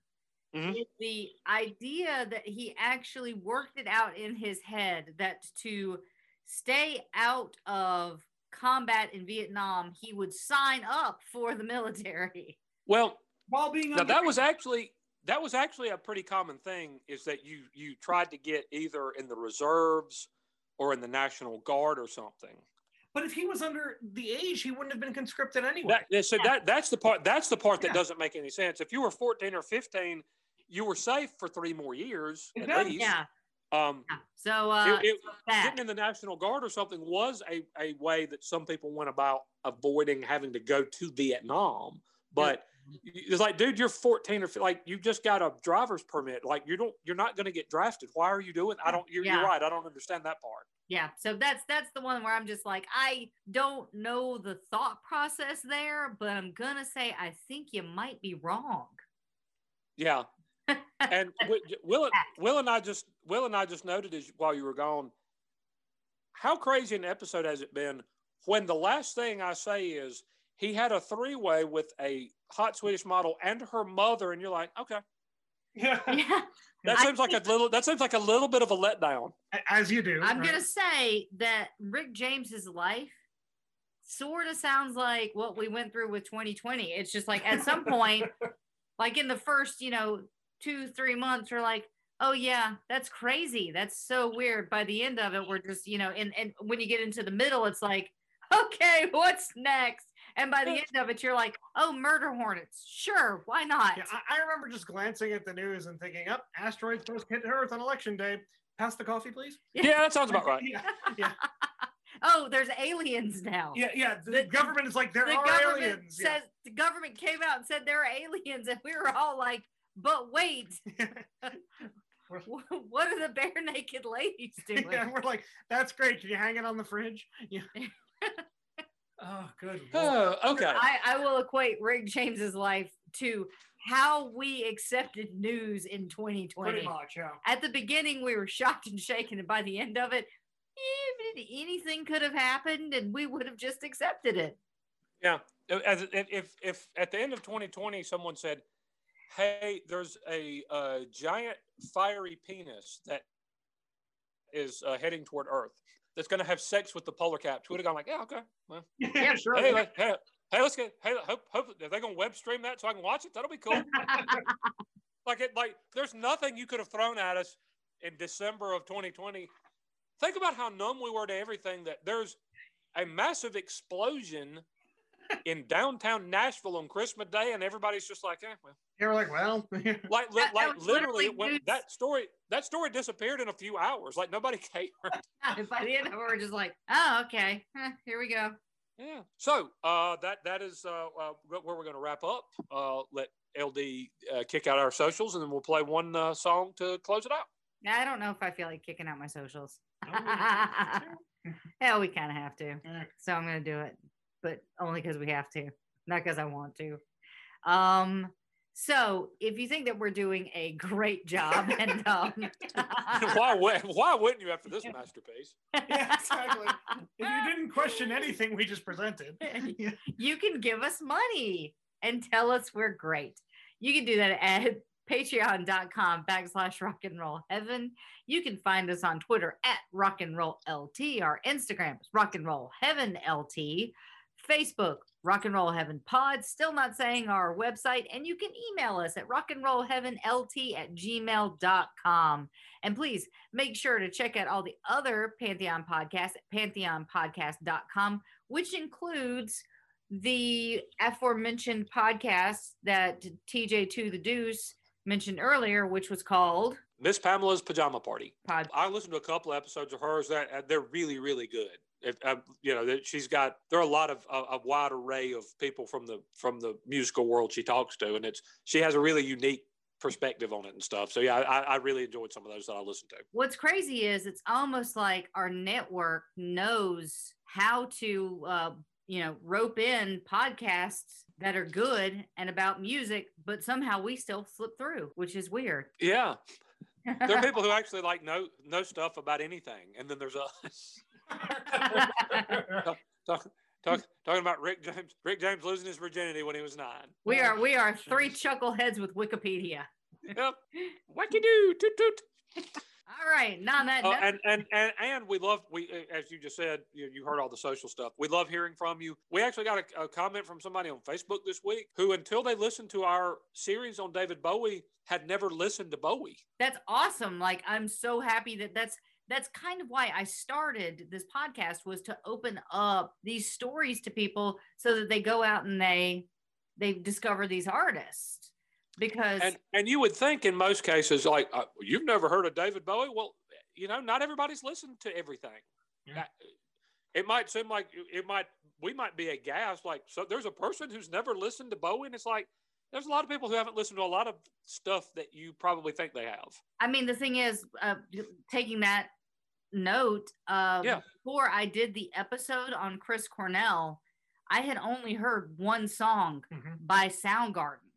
Mhm. The idea that he actually worked it out in his head that to stay out of combat in Vietnam, he would sign up for the military. Well, While being now on that was actually that was actually a pretty common thing is that you you tried to get either in the reserves or in the National Guard or something. But if he was under the age, he wouldn't have been conscripted anyway. That, yeah, so that that's the part that's the part that Yeah. doesn't make any sense. If you were 14 or 15, you were safe for three more years at least. Yeah. Um, yeah. So uh, it, it- that. getting in the National Guard or something was a, a way that some people went about avoiding having to go to Vietnam. But it's like, dude, you're 14 or like you just got a driver's permit. Like you don't, you're not going to get drafted. Why are you doing? I don't. You're, Yeah. you're right. I don't understand that part. yeah. So that's that's the one where I'm just like, I don't know the thought process there, but I'm gonna say I think you might be wrong. Yeah. And Will, Will and I just Will and I just noted as while you were gone, how crazy an episode has it been when the last thing I say is he had a three way with a hot Swedish model and her mother, and you're like, okay, Yeah, yeah. that seems like a little that seems like a little bit of a letdown. as you do. I'm right? gonna say that Rick James's life sort of sounds like what we went through with 2020. It's just like at some point, like in the first, you know, two, three months, we're like, oh yeah, that's crazy. That's so weird. By the end of it, we're just, you know, and, and when you get into the middle, it's like, okay, what's next? And by the end of it, you're like, oh, murder hornets. Sure, why not? Yeah, I, I remember just glancing at the news and thinking, "Up, asteroids supposed to hit Earth on election day." Pass the coffee, please. Yeah, that sounds about right. Yeah, yeah, oh, there's aliens now. yeah. yeah. The, The- government is like, there the are government aliens. says the government came out and said there are aliens, and we were all like, "But wait, what are the bare naked ladies doing?" yeah, we're like, that's great. Can you hang it on the fridge? Yeah. Oh, good. lord. Oh, okay. I, I will equate Rick James's life to how we accepted news in 2020. Pretty much, yeah. At the beginning, we were shocked and shaken, and by the end of it, anything could have happened, and we would have just accepted it. Yeah. As if, if if at the end of 2020 someone said, "Hey, there's a uh, giant fiery penis that is uh, heading toward Earth that's going to have sex with the polar caps," we would have gone like, "Yeah, okay. Well, Yeah, sure. hey, let- hey, hey, let's get hey, hope hope are they going to web stream that so I can watch it? That'll be cool." like it like there's nothing you could have thrown at us in December of 2020. Think about how numb we were to everything that there's a massive explosion in downtown Nashville on Christmas Day, and everybody's just like, eh, well, They were like, well, like, li- That- that like was literally, literally it that story, that story disappeared in a few hours. Like nobody cared. And by the end of it, we're just like, "Oh, okay, Eh, here we go." Yeah. So uh, that that is uh, uh, where we're going to wrap up. Uh, let LD uh, kick out our socials, and then we'll play one uh, song to close it out. Yeah, I don't know if I feel like kicking out my socials. We Hell, we kind of have to. So I'm going to do it, but only because we have to. not because I want to. Um, so if you think that we're doing a great job, and um, why would why wouldn't you after this masterpiece? Yeah, exactly. if you didn't question anything we just presented, you can give us money and tell us we're great. You can do that at patreon.com backslash rock and roll heaven. You can find us on Twitter at rock and roll LT. Our Instagram is rock and roll heaven LT. Facebook, Rock and Roll Heaven Pod. Still not saying our website. And you can email us at rock and roll heaven LT at gmail.com. And please make sure to check out all the other Pantheon podcasts at pantheonpodcast.com, which includes the aforementioned podcast that TJ2 the Deuce mentioned earlier, which was called Miss Pamela's Pajama Party. Pod. I listened to a couple episodes of hers that uh, they're really, really good. If, uh, you know, that she's got there are a lot of a, a wide array of people from the from the musical world she talks to, and it's she has a really unique perspective on it and stuff. So yeah, I, I really enjoyed some of those that I listened to. What's crazy is it's almost like our network knows how to, uh, you know, rope in podcasts that are good and about music, but somehow we still slip through, which is weird. Yeah, there are people who actually like know know stuff about anything, and then there's us. Talk, talk, talking about Rick James. Rick James losing his virginity when he was nine. we are we are three chuckleheads with Wikipedia. Yep. What you do toot toot. All right, now that, that- and, and and and we love we uh, as you just said you, you heard all the social stuff. We love hearing from you. We actually got a, a comment from somebody on Facebook this week who, until they listened to our series on David Bowie, had never listened to Bowie. that's awesome. Like I'm so happy that that's that's kind of why I started this podcast was to open up these stories to people so that they go out and they they discover these artists because And and you would think in most cases like uh, you've never heard of David Bowie. Well, you know, not everybody's listened to everything. Yeah. It might seem like it might we might be aghast like so there's a person who's never listened to Bowie and it's like there's a lot of people who haven't listened to a lot of stuff that you probably think they have. I mean, the thing is, uh, taking that note, uh, Yeah. before I did the episode on Chris Cornell, I had only heard one song Mhm. by Soundgarden.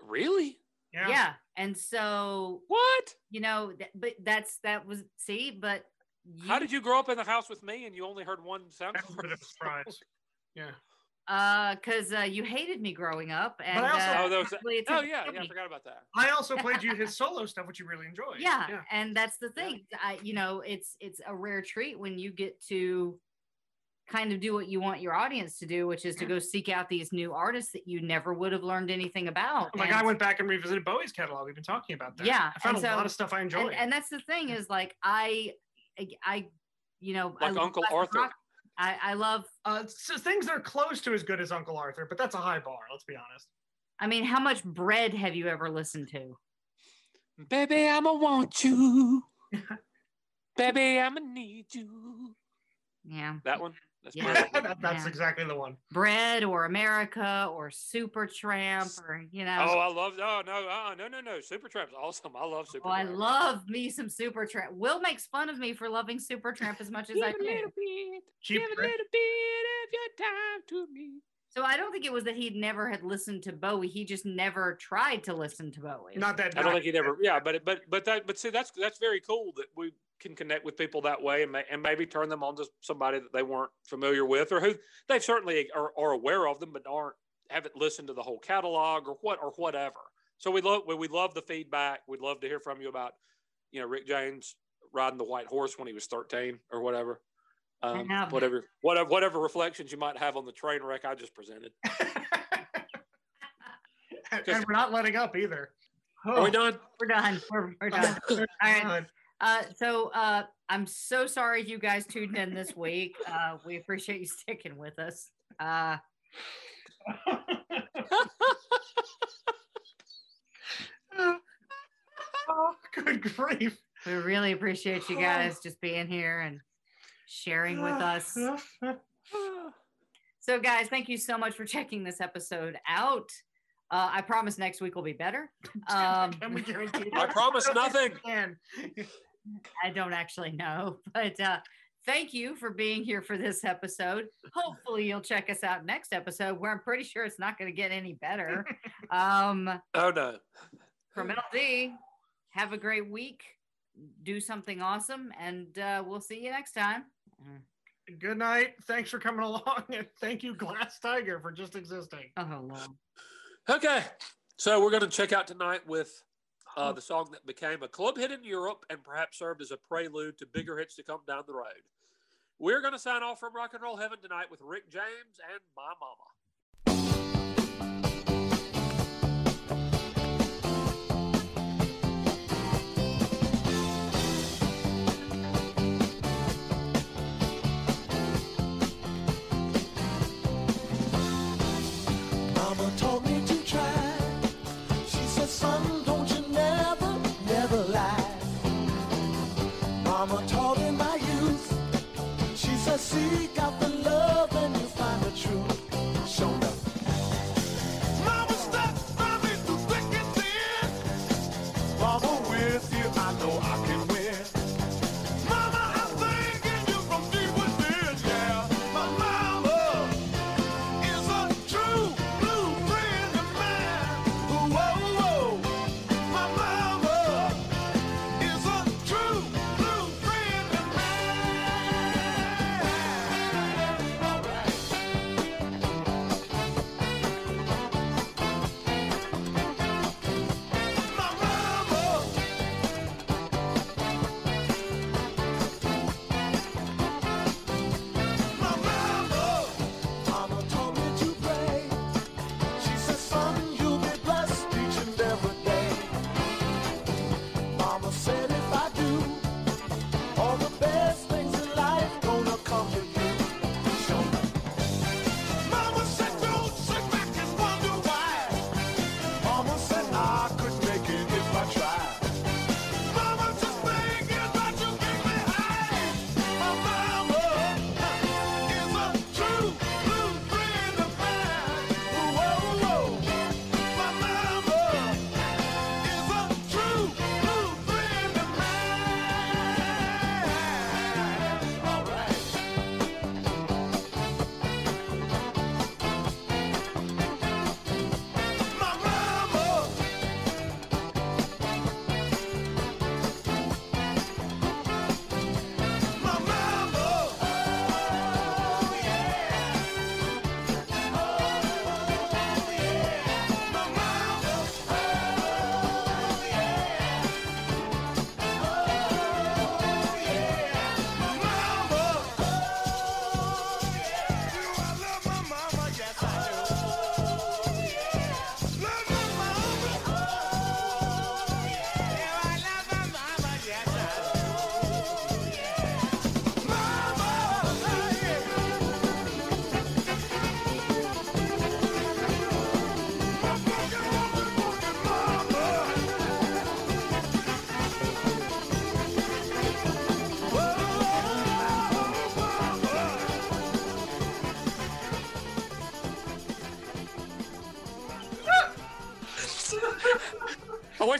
Really? Yeah. Yeah. And so, What? you know, th- but that's that was, see, but you, How did you grow up in the house with me and you only heard one sound? That was a bit of a surprise. Yeah. Uh, because uh, you hated me growing up. And I also- uh, Oh, was- Oh yeah, yeah, I forgot about that. I also played you his solo stuff, which you really enjoyed. yeah, Yeah. and that's the thing i you know it's it's a rare treat when you get to kind of do what you want your audience to do which is to go seek out these new artists that you never would have learned anything about Like And- I went back and revisited Bowie's catalog. We've been talking about that. Yeah, I found and a so- lot of stuff I enjoyed. and, and that's the thing is like i i you know Like love Uncle Arthur. rock. I i love uh, it's just things that are close to as good as Uncle Arthur, but that's a high bar. Let's be honest. i mean how much bread have you ever listened to Baby, I'ma want you. Baby, I'ma need you. yeah That one. That's Yeah. That- that's Yeah. exactly the one. bread or america or Supertramp or you know Oh, I love. Oh no, uh, no, no, no. Supertramp's awesome. I love Supertramp. Oh, I love me some Supertramp. Will makes fun of me for loving Supertramp as much as I Give a little bit. Cheap give a little bit of your time to me. So I don't think it was that he never had listened to Bowie. He just never tried to listen to Bowie. Not that. I don't think he'd ever. Yeah, but but but that but see that's that's very cool that we can connect with people that way and, may, and maybe turn them on to somebody that they weren't familiar with or who they certainly are, are aware of them but aren't haven't listened to the whole catalog or what or whatever. So we love we, we love the feedback. We'd love to hear from you about you know Rick James riding the white horse when he was thirteen or whatever. Um, whatever whatever whatever reflections you might have on the train wreck I just presented. and, and we're not letting up either. Are we done? We're done. We're, we're done. All right. Uh, so uh, I'm so sorry you guys tuned in this week. Uh, we appreciate you sticking with us. Uh, oh, good grief. we really appreciate you guys just being here and sharing with us. So, guys, thank you so much for checking this episode out. Uh, I promise next week will be better. Um, Can we guarantee that? I promise nothing. I don't actually know, but uh, thank you for being here for this episode. Hopefully, you'll check us out next episode where I'm pretty sure it's not going to get any better. Um, Oh no. from LD, have a great week. Do something awesome, and uh, we'll see you next time. Good night. Thanks for coming along, and thank you, Glass Tiger, for just existing. Oh, Lord. Okay. So we're going to check out tonight with uh, the song that became a club hit in Europe and perhaps served as a prelude to bigger hits to come down the road. We're going to sign off from Rock and Roll Heaven tonight with Rick James and My Mama. Said,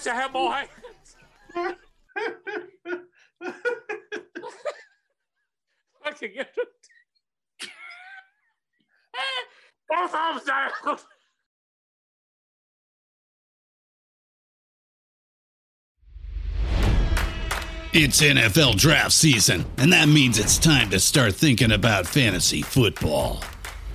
wish I had more hands. I can get it. Both arms down. It's NFL draft season, and that means it's time to start thinking about fantasy football.